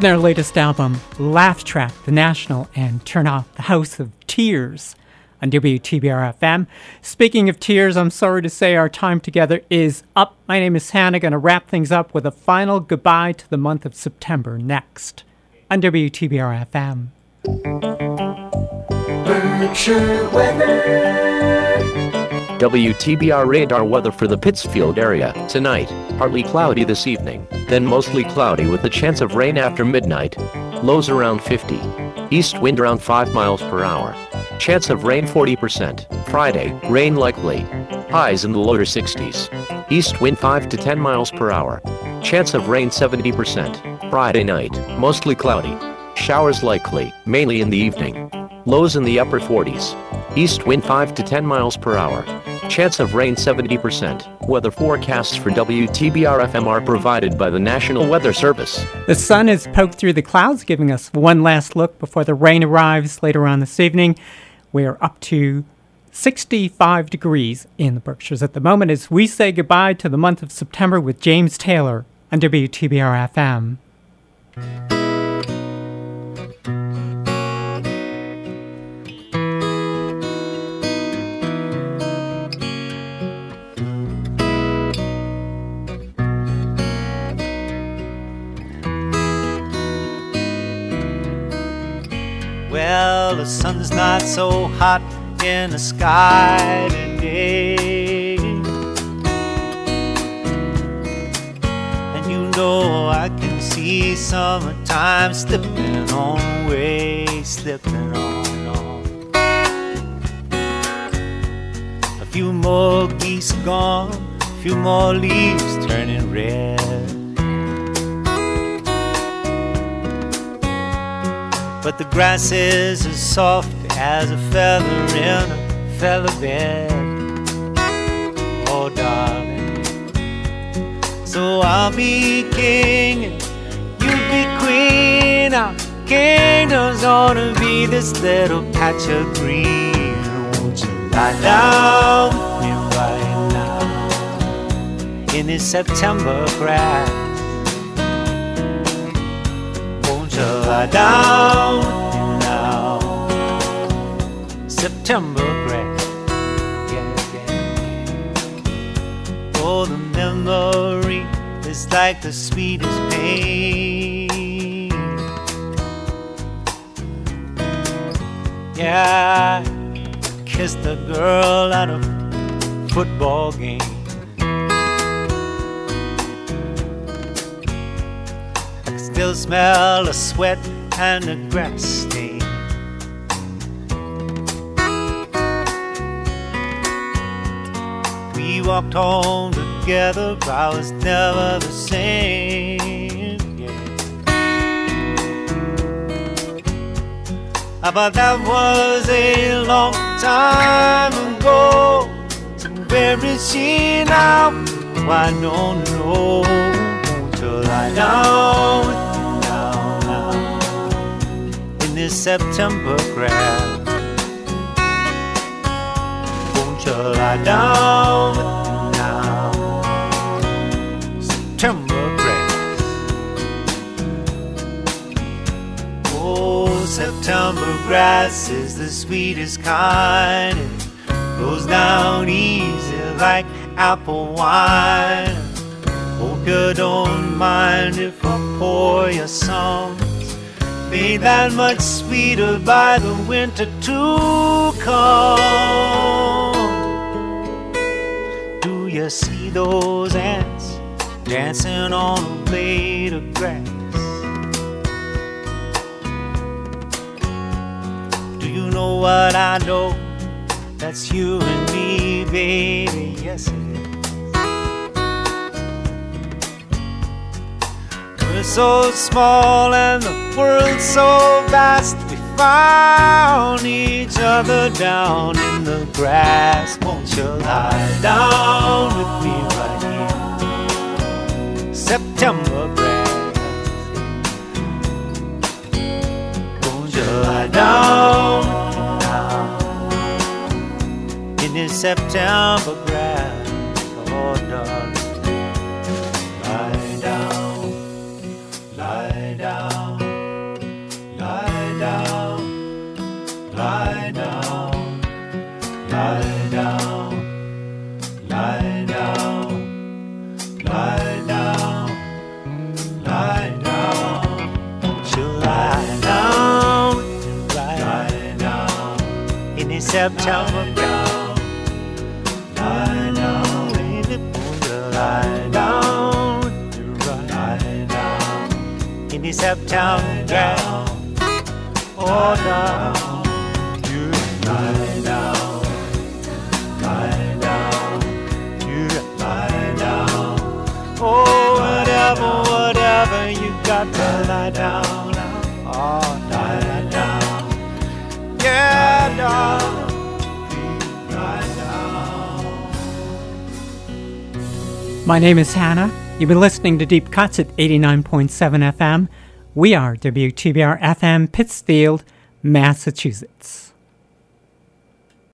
Their latest album, Laugh Track, The National, and Turn Off the House of Tears on WTBR FM. Speaking of tears, I'm sorry to say our time together is up. My name is Hannah, going to wrap things up with a final goodbye to the month of September next on WTBR FM. Berkshire weather. WTBR radar weather for the Pittsfield area. Tonight, partly cloudy this evening, then mostly cloudy with the chance of rain after midnight. Lows around 50. East wind around 5 miles per hour. Chance of rain 40%. Friday, rain likely. Highs in the lower 60s. East wind 5 to 10 miles per hour. Chance of rain 70%. Friday night, mostly cloudy. Showers likely, mainly in the evening. Lows in the upper 40s. East wind 5 to 10 miles per hour. Chance of rain 70%. Weather forecasts for WTBR FM are provided by the National Weather Service. The sun has poked through the clouds, giving us one last look before the rain arrives later on this evening. We're up to 65 degrees in the Berkshires at the moment as we say goodbye to the month of September with James Taylor on WTBR FM. Well, the sun's not so hot in the sky today. And you know I can see summertime slipping on away, slipping on on. A few more geese gone, a few more leaves turning red. But the grass is as soft as a feather in a feather bed. Oh, darling. So I'll be king and you be queen. Our kingdom's gonna be this little patch of green. Won't you lie down with me right now in this September grass? Lie down now? September grass. Yeah. Oh, the memory is like the sweetest pain. Yeah, I kissed a girl at a football game. Still smell the sweat and the grass stain. We walked home together, I was never the same. Yeah. Ah, but that was a long time ago. And where is she now? I don't know. Won't you lie this September grass? Won't you lie down now? September grass. Oh, September grass is the sweetest kind. It goes down easy like apple wine. Hope you don't mind if I pour you some. Made that much sweeter by the winter to come. Do you see those ants dancing on a blade of grass? Do you know what I know? That's you and me, baby. Yes, it is. So small and the world so vast. We found each other down in the grass. Won't you lie down with me right here? September grass. Won't you lie down now? In this September grass. September ground. Lie down, baby, you lie down, lie down. In the September ground. Oh, down, you lie down, lie down, you lie down. Oh, whatever, whatever you got to lie down. Oh, lie down, oh, yeah, darling, My name is Hannah. You've been listening to Deep Cuts at 89.7 FM. We are WTBR FM, Pittsfield, Massachusetts.